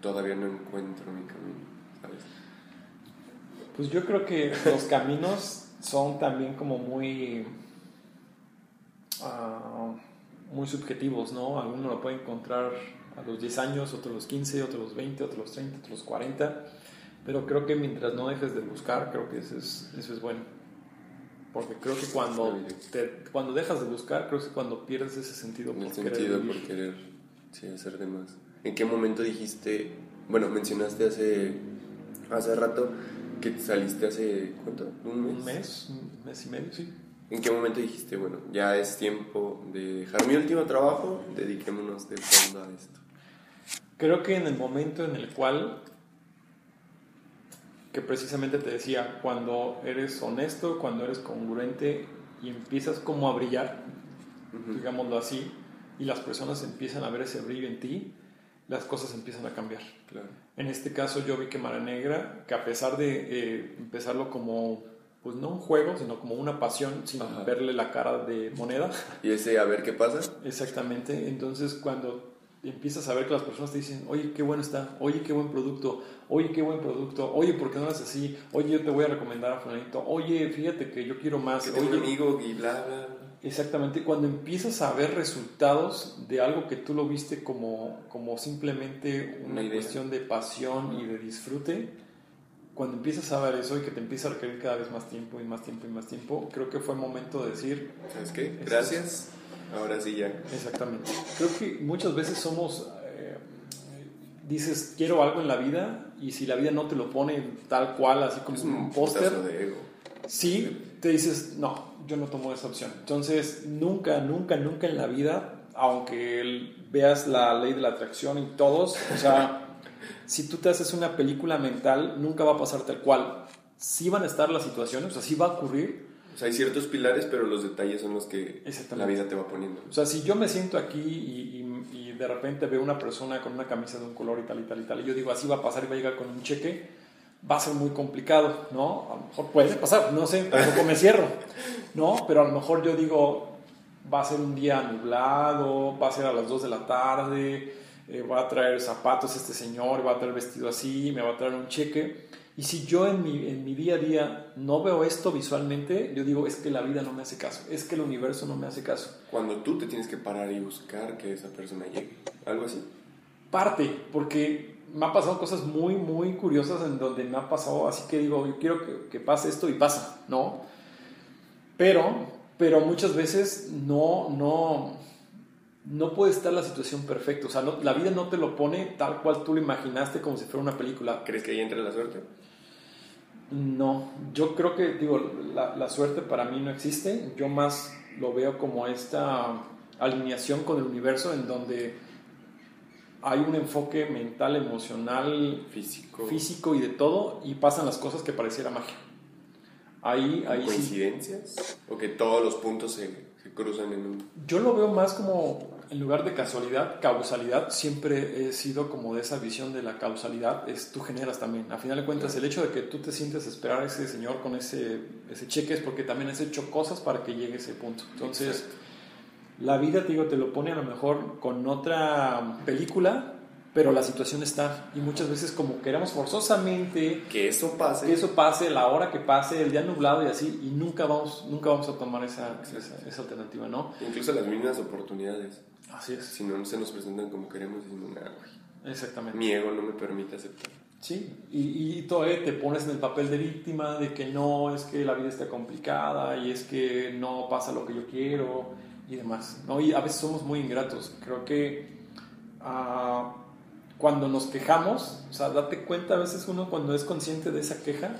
todavía no encuentro mi camino, ¿sabes? Pues yo creo que los caminos son también como muy, ah, muy subjetivos, ¿no? Alguno lo puede encontrar a los 10 años, otro a los 15, otro a los 20, otro a los 30, otro a los 40, pero creo que mientras no dejes de buscar, creo que eso es, eso es bueno. Porque creo que cuando, te- cuando dejas de buscar, creo que cuando pierdes ese sentido En por el querer sentido vivir. por querer sí, hacer de más. ¿En qué momento dijiste, bueno, mencionaste hace, hace rato que saliste hace, ¿cuánto? ¿Un mes? Un mes, un mes y medio, sí. ¿En qué momento dijiste, bueno, ya es tiempo de dejar mi último trabajo, dediquémonos de fondo a esto? Creo que en el momento en el cual, que precisamente te decía, cuando eres honesto, cuando eres congruente y empiezas como a brillar, Ujú. digámoslo así, y las personas empiezan a ver ese brillo en ti, las cosas empiezan a cambiar. Claro. En este caso yo vi que Mara Negra, que a pesar de eh, empezarlo como, pues no un juego, sino como una pasión, sin Ajá. verle la cara de moneda, *laughs* Y ese, a ver qué pasa, Exactamente, entonces cuando empiezas a ver que las personas te dicen, oye, qué bueno está, oye, qué buen producto, oye, qué buen producto, oye, ¿por qué no haces así? Oye, yo te voy a recomendar a fulanito, oye, fíjate que yo quiero más, que oye, amigo y bla, bla, bla. exactamente, cuando empiezas a ver resultados de algo que tú lo viste como, como simplemente una Una cuestión de pasión y de disfrute, cuando empiezas a ver eso y que te empieza a requerir cada vez más tiempo y más tiempo y más tiempo, creo que fue momento de decir, ¿Sabes qué? Gracias. Ahora sí ya. Exactamente. Creo que muchas veces somos, eh, dices, quiero algo en la vida y si la vida no te lo pone tal cual, así como Es un póster, sí, te dices, no, yo no tomo esa opción. Entonces, nunca, nunca, nunca en la vida, aunque veas la ley de la atracción y todos, o sea, *laughs* si tú te haces una película mental, nunca va a pasar tal cual. Sí van a estar las situaciones, o sea, sí va a ocurrir. O sea, hay ciertos pilares, pero los detalles son los que la vida te va poniendo. O sea, si yo me siento aquí y, y- y de repente veo una persona con una camisa de un color y tal y tal y tal, y yo digo, así va a pasar y va a llegar con un cheque, va a ser muy complicado, ¿no? A lo mejor puede pasar, no sé, tampoco me cierro, ¿no? Pero a lo mejor yo digo, va a ser un día nublado, va a ser a las 2 de la tarde, eh, va a traer zapatos este señor, va a traer vestido así, me va a traer un cheque. Y si yo en mi, en mi día a día no veo esto visualmente, yo digo, es que la vida no me hace caso, es que el universo no me hace caso. Cuando tú te tienes que parar y buscar que esa persona llegue. Algo así. parte, porque me ha pasado cosas muy, muy curiosas en donde me ha pasado, así que digo, yo quiero que, que pase esto y pasa, ¿no? Pero, pero muchas veces no, no, no puede estar la situación perfecta, o sea, no- la vida no te lo pone tal cual tú lo imaginaste como si fuera una película. ¿Crees que ahí entra la suerte? No, yo creo que, digo, la, la suerte para mí no existe, yo más lo veo como esta alineación con el universo en donde hay un enfoque mental, emocional, Físico. físico y de todo y pasan las cosas que pareciera magia. Ahí, ahí sí. ¿Coincidencias? ¿O que todos los puntos se, se cruzan en un... Yo lo veo más como, en lugar de casualidad, causalidad. Siempre he sido como de esa visión de la causalidad, es tú generas también. A final de cuentas, el hecho de que tú te sientes a esperar a ese señor con ese, ese cheque es porque también has hecho cosas para que llegue a ese punto. Entonces, Exacto. la vida, te digo, te lo pone a lo mejor con otra película, pero la situación está. Y muchas veces como queremos forzosamente Que eso pase. que eso pase, la hora que pase, el día nublado y así, y nunca vamos, nunca vamos a tomar esa, esa, esa alternativa, ¿no? Incluso las mismas oportunidades. Así es. Si no se nos presentan como queremos, decimos, güey. Exactamente. Mi ego no me permite aceptar. Sí, y, y todavía te pones en el papel de víctima, de que no, es que la vida está complicada y es que no pasa lo que yo quiero y demás. ¿no? Y a veces somos muy ingratos. Creo que ah, cuando nos quejamos, o sea, date cuenta a veces uno cuando es consciente de esa queja,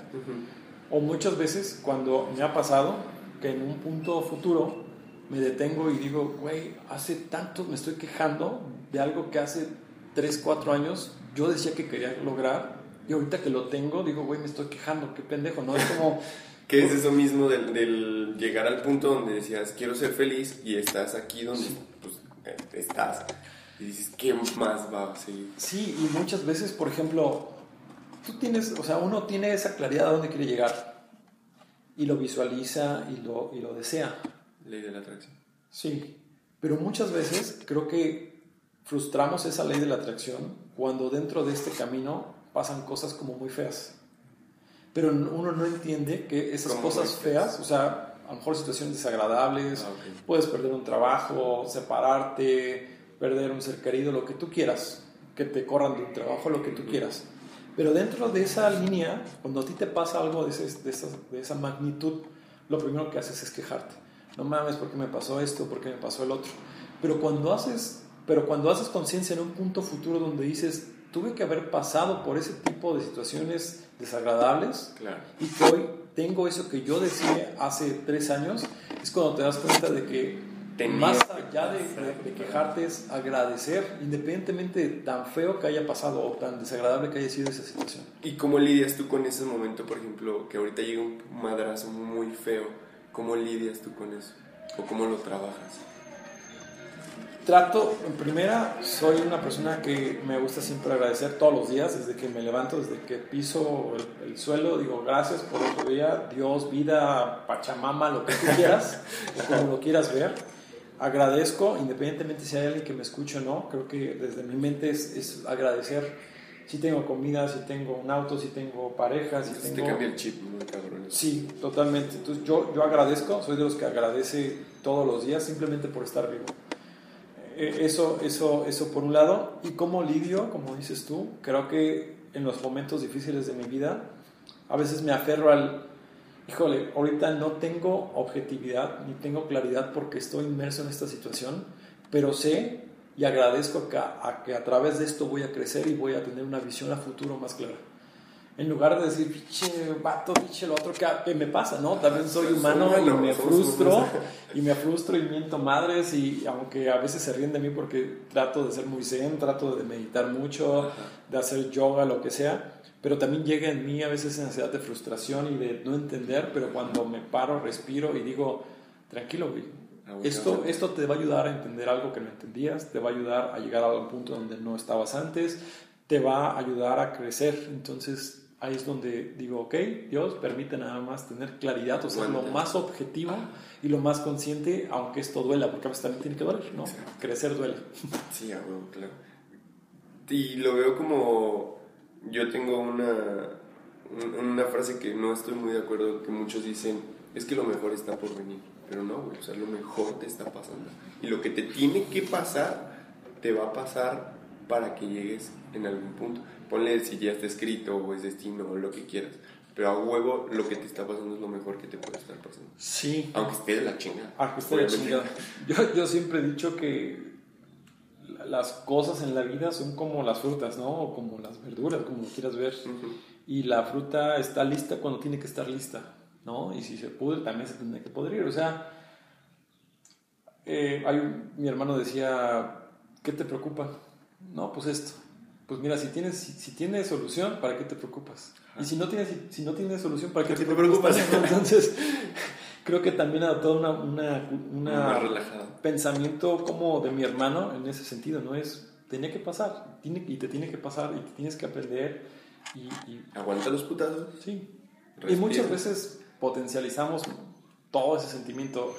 o muchas veces cuando me ha pasado que en un punto futuro me detengo y digo, güey, hace tanto me estoy quejando de algo que hace 3, 4 años yo decía que quería lograr y ahorita que lo tengo digo, güey, me estoy quejando, qué pendejo, ¿no? Es como, *laughs* Que es eso mismo del, del llegar al punto donde decías, quiero ser feliz, y estás aquí donde pues, eh, estás. Y dices, ¿qué más va a seguir? sí, y muchas veces, por ejemplo, tú tienes, o sea, uno tiene esa claridad a dónde quiere llegar y lo visualiza y lo, y lo desea. Ley de la atracción. Sí, pero muchas veces creo que frustramos esa ley de la atracción cuando dentro de este camino pasan cosas como muy feas. Pero uno no entiende que esas ¿Cómo cosas feas, o sea, a lo mejor situaciones desagradables, Ah, ok. puedes perder un trabajo, separarte, perder un ser querido, lo que tú quieras, que te corran de un trabajo, lo que tú quieras. Pero dentro de esa línea, cuando a ti te pasa algo de, ese- de esa, de esa magnitud, lo primero que haces es quejarte. No mames, ¿por qué me pasó esto? ¿Por qué me pasó el otro? Pero cuando haces, pero cuando haces conciencia en un punto futuro donde dices, tuve que haber pasado por ese tipo de situaciones desagradables, Claro. y que hoy tengo eso que yo decía hace tres años, es cuando te das cuenta de que Tenía más allá de, de- de quejarte es agradecer, independientemente de tan feo que haya pasado o tan desagradable que haya sido esa situación. ¿Y cómo lidias tú con ese momento, por ejemplo, que ahorita llega un madrazo muy feo? ¿Cómo lidias tú con eso? ¿O cómo lo trabajas? Trato, en primera, soy una persona que me gusta siempre agradecer todos los días, desde que me levanto, desde que piso el, el suelo, digo gracias por otro día, Dios, vida, Pachamama, lo que tú quieras, o *laughs* como lo quieras ver. Agradezco, independientemente si hay alguien que me escuche o no, creo que desde mi mente es, es agradecer si tengo comida, si tengo un auto, si tengo pareja, si Entonces tengo... te cambia el chip, muy cabrón. Sí, totalmente. Entonces yo, yo agradezco, soy de los que agradece todos los días simplemente por estar vivo. Eh, Eso, eso, eso por un lado. Y como lidio, como dices tú, creo que en los momentos difíciles de mi vida, a veces me aferro al, híjole, ahorita no tengo objetividad ni tengo claridad porque estoy inmerso en esta situación, pero sé y agradezco que a, a que a través de esto voy a crecer y voy a tener una visión a futuro más clara. En lugar de decir, pinche vato, pinche lo otro, que, me pasa? ¿No? También soy humano y me frustro, humanos. y me frustro y miento madres, y aunque a veces se ríen de mí porque trato de ser muy zen, trato de meditar mucho, de hacer yoga, lo que sea, pero también llega en mí a veces esa ansiedad de frustración y de no entender, pero cuando me paro, respiro y digo, tranquilo, güey, Ah, esto, esto te va a ayudar a entender algo que no entendías, te va a ayudar a llegar a un punto donde no estabas antes, te va a ayudar a crecer. Entonces ahí es donde digo, ok, Dios permite nada más tener claridad, o sea, lo más objetivo y lo más consciente, aunque esto duela, porque a veces también tiene que doler, ¿no? Exacto. Crecer duele. Sí, a huevo, claro. Y lo veo como. Yo tengo una, un- una frase que no estoy muy de acuerdo, que muchos dicen: es que lo mejor está por venir. Pero no, güey, o sea, lo mejor te está pasando. Y lo que te tiene que pasar, te va a pasar para que llegues en algún punto. Ponle si ya está escrito o es destino o lo que quieras. Pero a huevo, lo que te está pasando es lo mejor que te puede estar pasando. Sí. Aunque esté de la chingada. Ah, que esté la Obviamente. chingada. Yo, yo siempre he dicho que la- las cosas en la vida son como las frutas, ¿no? O como las verduras, como lo quieras ver. Ujú. Y la fruta está lista cuando tiene que estar lista, ¿no? Y si se pudre, también se tiene que podrir. O sea, eh, hay un- mi hermano decía, ¿qué te preocupa? No, pues esto. Pues mira, si tienes, si, si tienes solución, ¿para qué te preocupas? Y si no tienes, si no tienes solución, ¿para qué ¿Para te, preocupas? *laughs* Entonces, creo que también ha adoptado una, una, pensamiento como de mi hermano en ese sentido, ¿no? Es, tenía que pasar, tiene, y te tiene que pasar, y te tienes que aprender, y, y Aguanta los putazos. sí. Y muchas veces potencializamos todo ese sentimiento.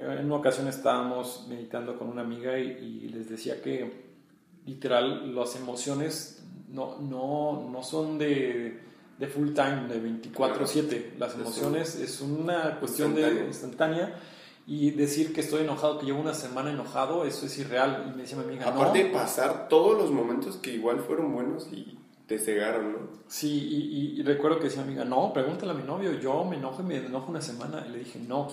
En una ocasión estábamos meditando con una amiga y, y les decía que literal las emociones no, no, no son de, de full time, de 24/7. Las emociones es una cuestión de Instantánea. y decir que estoy enojado, que llevo una semana enojado, eso es irreal. Y me decía mi amiga, Aparte no. de pasar todos los momentos que igual fueron buenos y te cegaron, ¿no? Sí, y, y- y recuerdo que decía mi amiga, no, pregúntale a mi novio, yo me enojo y me enojo una semana. Y le dije, no,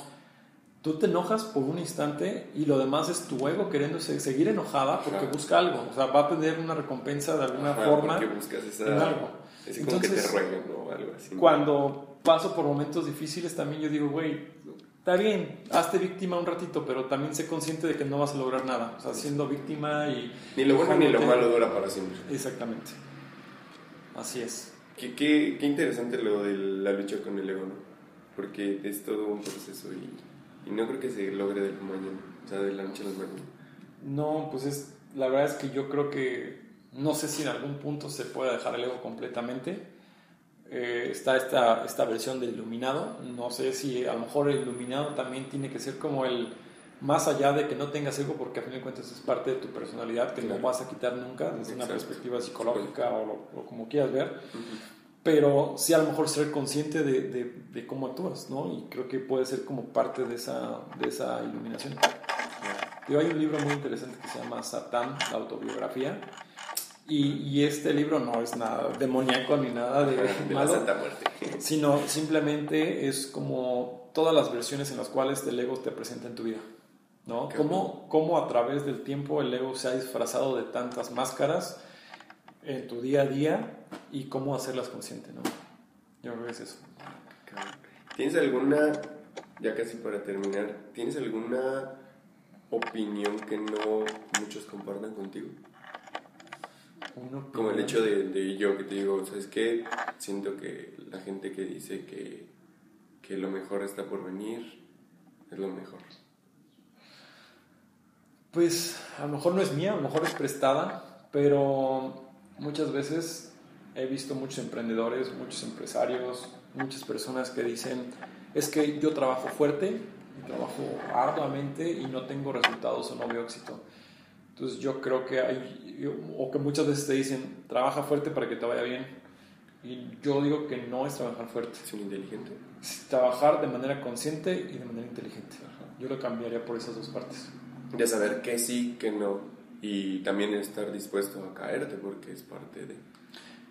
tú te enojas por un instante y lo demás es tu ego queriendo se- seguir enojada porque busca algo. O sea, va a tener una recompensa de alguna Ajá, forma Porque buscas esa... en algo. Así como que te Entonces, ¿no? Algo así. Cuando paso por momentos difíciles, también yo digo, güey, está bien, hazte víctima un ratito, pero también sé consciente de que no vas a lograr nada. O sea, siendo víctima y... Ni lo bueno ni lo malo dura para siempre. Exactamente. Así es. Qué, qué, qué interesante lo de la lucha con el ego, ¿no? Porque es todo un proceso y, y no creo que se logre de la mañana, o sea, de la noche a la mañana. No, pues es, la verdad es que yo creo que no sé si en algún punto se puede dejar el ego completamente. Eh, está esta, esta versión del iluminado. No sé si a lo mejor el iluminado también tiene que ser como el más allá de que no tengas ego, porque a fin de cuentas es parte de tu personalidad que Claro. no vas a quitar nunca desde una Exacto. perspectiva psicológica o, lo- o como quieras ver. Pero sí a lo mejor ser consciente de, de- de cómo actúas, ¿no? Y creo que puede ser como parte de esa, de esa iluminación. Digo, hay un libro muy interesante que se llama Satán, la autobiografía. Y, y este libro no es nada demoníaco ni nada de, De la *laughs* malo, Santa Muerte. sino simplemente es como todas las versiones en las cuales el ego te presenta en tu vida. ¿no? Qué Cómo, cómo a través del tiempo el ego se ha disfrazado de tantas máscaras en tu día a día y cómo hacerlas consciente. ¿no? Yo creo que es eso. ¿Tienes alguna, ya casi para terminar, ¿tienes alguna opinión que no muchos compartan contigo? Como el hecho de, de yo que te digo, ¿sabes qué? Siento que la gente que dice que, que lo mejor está por venir es lo mejor. Pues a lo mejor no es mía, a lo mejor es prestada, pero muchas veces he visto muchos emprendedores, muchos empresarios, muchas personas que dicen, es que yo trabajo fuerte, y trabajo arduamente y no tengo resultados o no veo éxito. Entonces yo creo que hay, o que muchas veces te dicen, trabaja fuerte para que te vaya bien. Y yo digo que no es trabajar fuerte, ¿Es un inteligente? es trabajar de manera consciente y de manera inteligente. Yo lo cambiaría por esas dos partes. De saber que sí, que no. Y también estar dispuesto a caerte porque es parte de...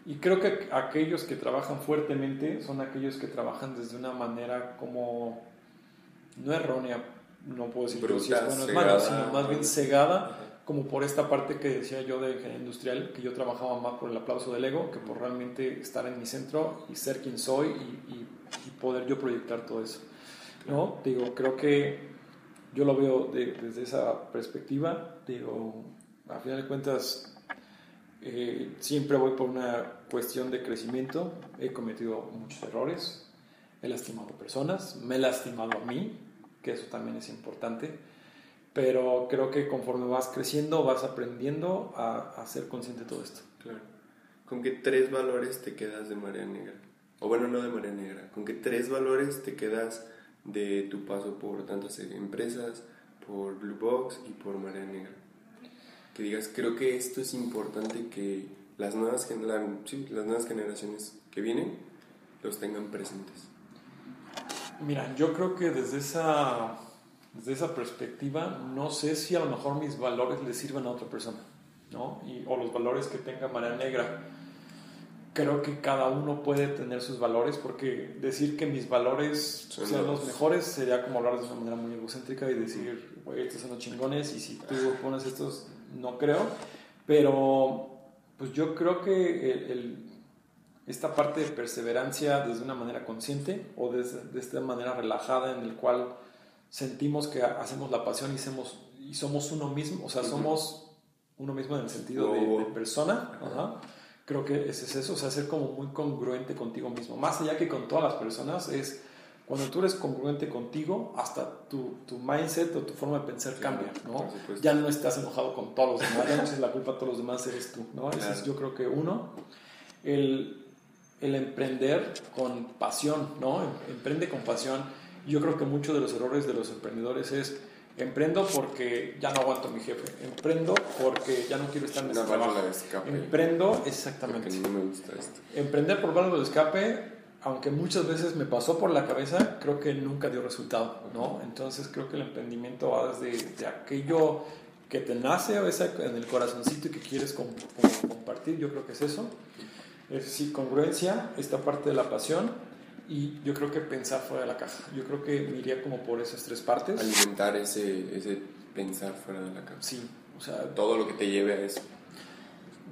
Y creo que aquellos que trabajan fuertemente son aquellos que trabajan desde una manera como, no errónea, no puedo decir que si es Bruta, bueno es malo, sino más bien cegada como por esta parte que decía yo de ingeniería industrial, que yo trabajaba más por el aplauso del ego que por realmente estar en mi centro y ser quien soy y, y- y poder yo proyectar todo eso. ¿no? Digo, creo que yo lo veo de- desde esa perspectiva. Digo, a final de cuentas, eh, siempre voy por una cuestión de crecimiento. He cometido muchos errores, he lastimado personas, me he lastimado a mí, que eso también es importante. Pero creo que conforme vas creciendo, vas aprendiendo a, a ser consciente de todo esto. Claro. ¿Con qué tres valores te quedas de Marea Negra? O bueno, no de Marea Negra. ¿Con qué tres valores te quedas de tu paso por tantas empresas, por Blue Box y por Marea Negra? Que digas, creo que esto es importante que las nuevas, la- sí, las nuevas generaciones que vienen los tengan presentes. Mira, yo creo que desde esa, desde esa perspectiva, no sé si a lo mejor mis valores le sirvan a otra persona, ¿no? Y, o los valores que tenga Marea Negra. Creo que cada uno puede tener sus valores, porque decir que mis valores Son sean los- los mejores sería como hablar de una manera muy egocéntrica y decir, güey, estos son los chingones, y si tú pones estos, no creo. Pero, pues yo creo que el- el, esta parte de perseverancia desde una manera consciente o desde, de esta manera relajada en el cual sentimos que hacemos la pasión y somos, y somos uno mismo, o sea, somos uno mismo en el sentido de, persona. Ajá. Creo que ese es eso, o sea, ser como muy congruente contigo mismo. Más allá que con todas las personas, es cuando tú eres congruente contigo, hasta tu, tu mindset o tu forma de pensar cambia, ¿no? Ya no estás enojado con todos los demás, ya no es la culpa a todos los demás, eres tú, ¿no? Ese es Claro. yo creo que uno. El, el emprender con pasión, ¿no? Em- Emprende con pasión. Yo creo que muchos de los errores de los emprendedores es emprendo porque ya no aguanto a mi jefe, emprendo porque ya no quiero estar en Una ese trabajo. de escape. Emprendo, exactamente. no me gusta esto. Emprender por válvula de escape, aunque muchas veces me pasó por la cabeza, creo que nunca dio resultado, ¿no? Entonces creo que el emprendimiento va desde de aquello que te nace a veces en el corazoncito y que quieres com- com- compartir, yo creo que es eso. Es sí, congruencia, esta parte de la pasión y yo creo que pensar fuera de la caja. Yo creo que me iría como por esas tres partes. Alimentar ese, ese pensar fuera de la casa. Sí, o sea, Todo lo que te lleve a eso.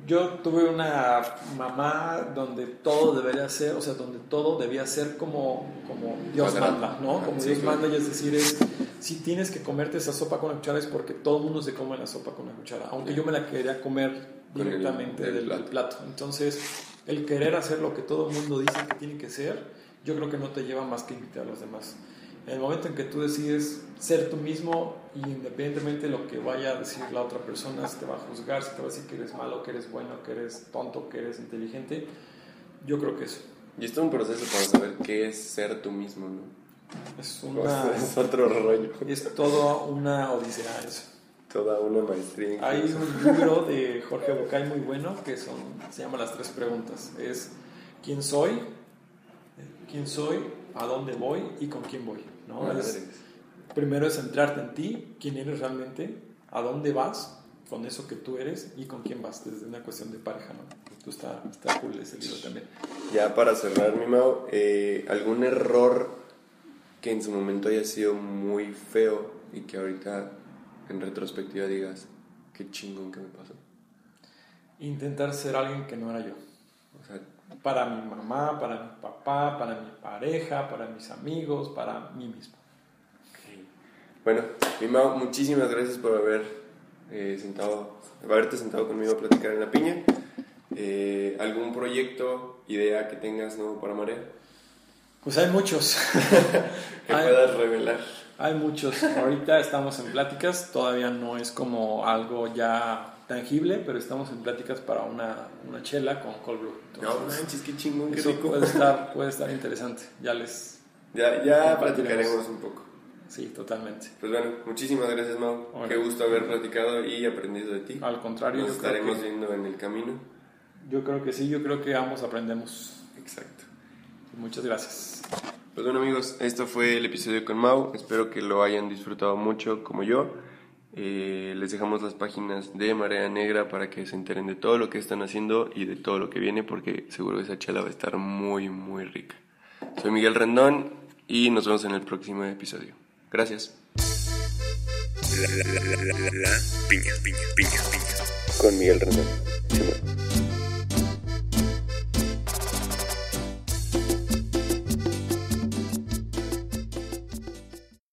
Yo tuve una mamá donde todo debería ser, o sea, donde todo debía ser como, como Dios manda, ¿no? Como Dios manda, y es decir, es, si tienes que comerte esa sopa con una cuchara es porque todo el mundo se come la sopa con una cuchara, aunque yo me la quería comer directamente del plato. plato. Entonces, el querer hacer lo que todo el mundo dice que tiene que ser, yo creo que no te lleva más que invitar a los demás. En el momento en que tú decides ser tú mismo y independientemente de lo que vaya a decir la otra persona, si te va a juzgar, si te va a decir que eres malo, que eres bueno, que eres tonto, que eres inteligente, yo creo que eso Y esto es un proceso para saber qué es ser tú mismo, ¿no? es *laughs* una... es otro rollo. Es todo una odisea eso. Toda una maestría. Hay un libro de Jorge Bucay muy bueno que son, se llama Las Tres Preguntas. Es ¿quién soy? ¿Quién soy? ¿A dónde voy? ¿Y con quién voy? ¿No? Es- primero es centrarte en ti, quién eres realmente, a dónde vas con eso que tú eres y con quién vas, desde una cuestión de pareja. ¿no? Esto está, está cool ese libro también. Ya para cerrar, mi Mau, eh, ¿algún error que en su momento haya sido muy feo y que ahorita en retrospectiva digas, qué chingón que me pasó? Intentar ser alguien que no era yo. Para mi mamá, para mi papá, para mi pareja, para mis amigos, para mí mismo. Bueno, mi Mau, muchísimas gracias por haber eh, sentado, haberte sentado conmigo a platicar en la piña. Eh, ¿Algún proyecto, idea que tengas nuevo para Marea? Pues hay muchos. *laughs* Que Hay- puedas revelar. Hay muchos. Ahorita estamos en pláticas. Todavía no es como algo ya tangible, pero estamos en pláticas para una, una chela con cold brew. No Entonces, manches, qué chingón, qué eso rico. puede estar, puede estar interesante. Ya les... Ya, ya platicaremos un poco. Sí, totalmente. Pues bueno, muchísimas gracias, Mau. Bueno. Qué gusto haber platicado y aprendido de ti. Al contrario, Nos estaremos que, viendo en el camino. yo creo que sí. Yo creo que ambos aprendemos. Exacto. Muchas gracias. Pues bueno, amigos, esto fue el episodio con Mau. Espero que lo hayan disfrutado mucho como yo. Eh, les dejamos las páginas de Marea Negra para que se enteren de todo lo que están haciendo y de todo lo que viene, porque seguro esa chela va a estar muy, muy rica. Soy Miguel Rendón y nos vemos en el próximo episodio. Gracias. Con Miguel Rendón.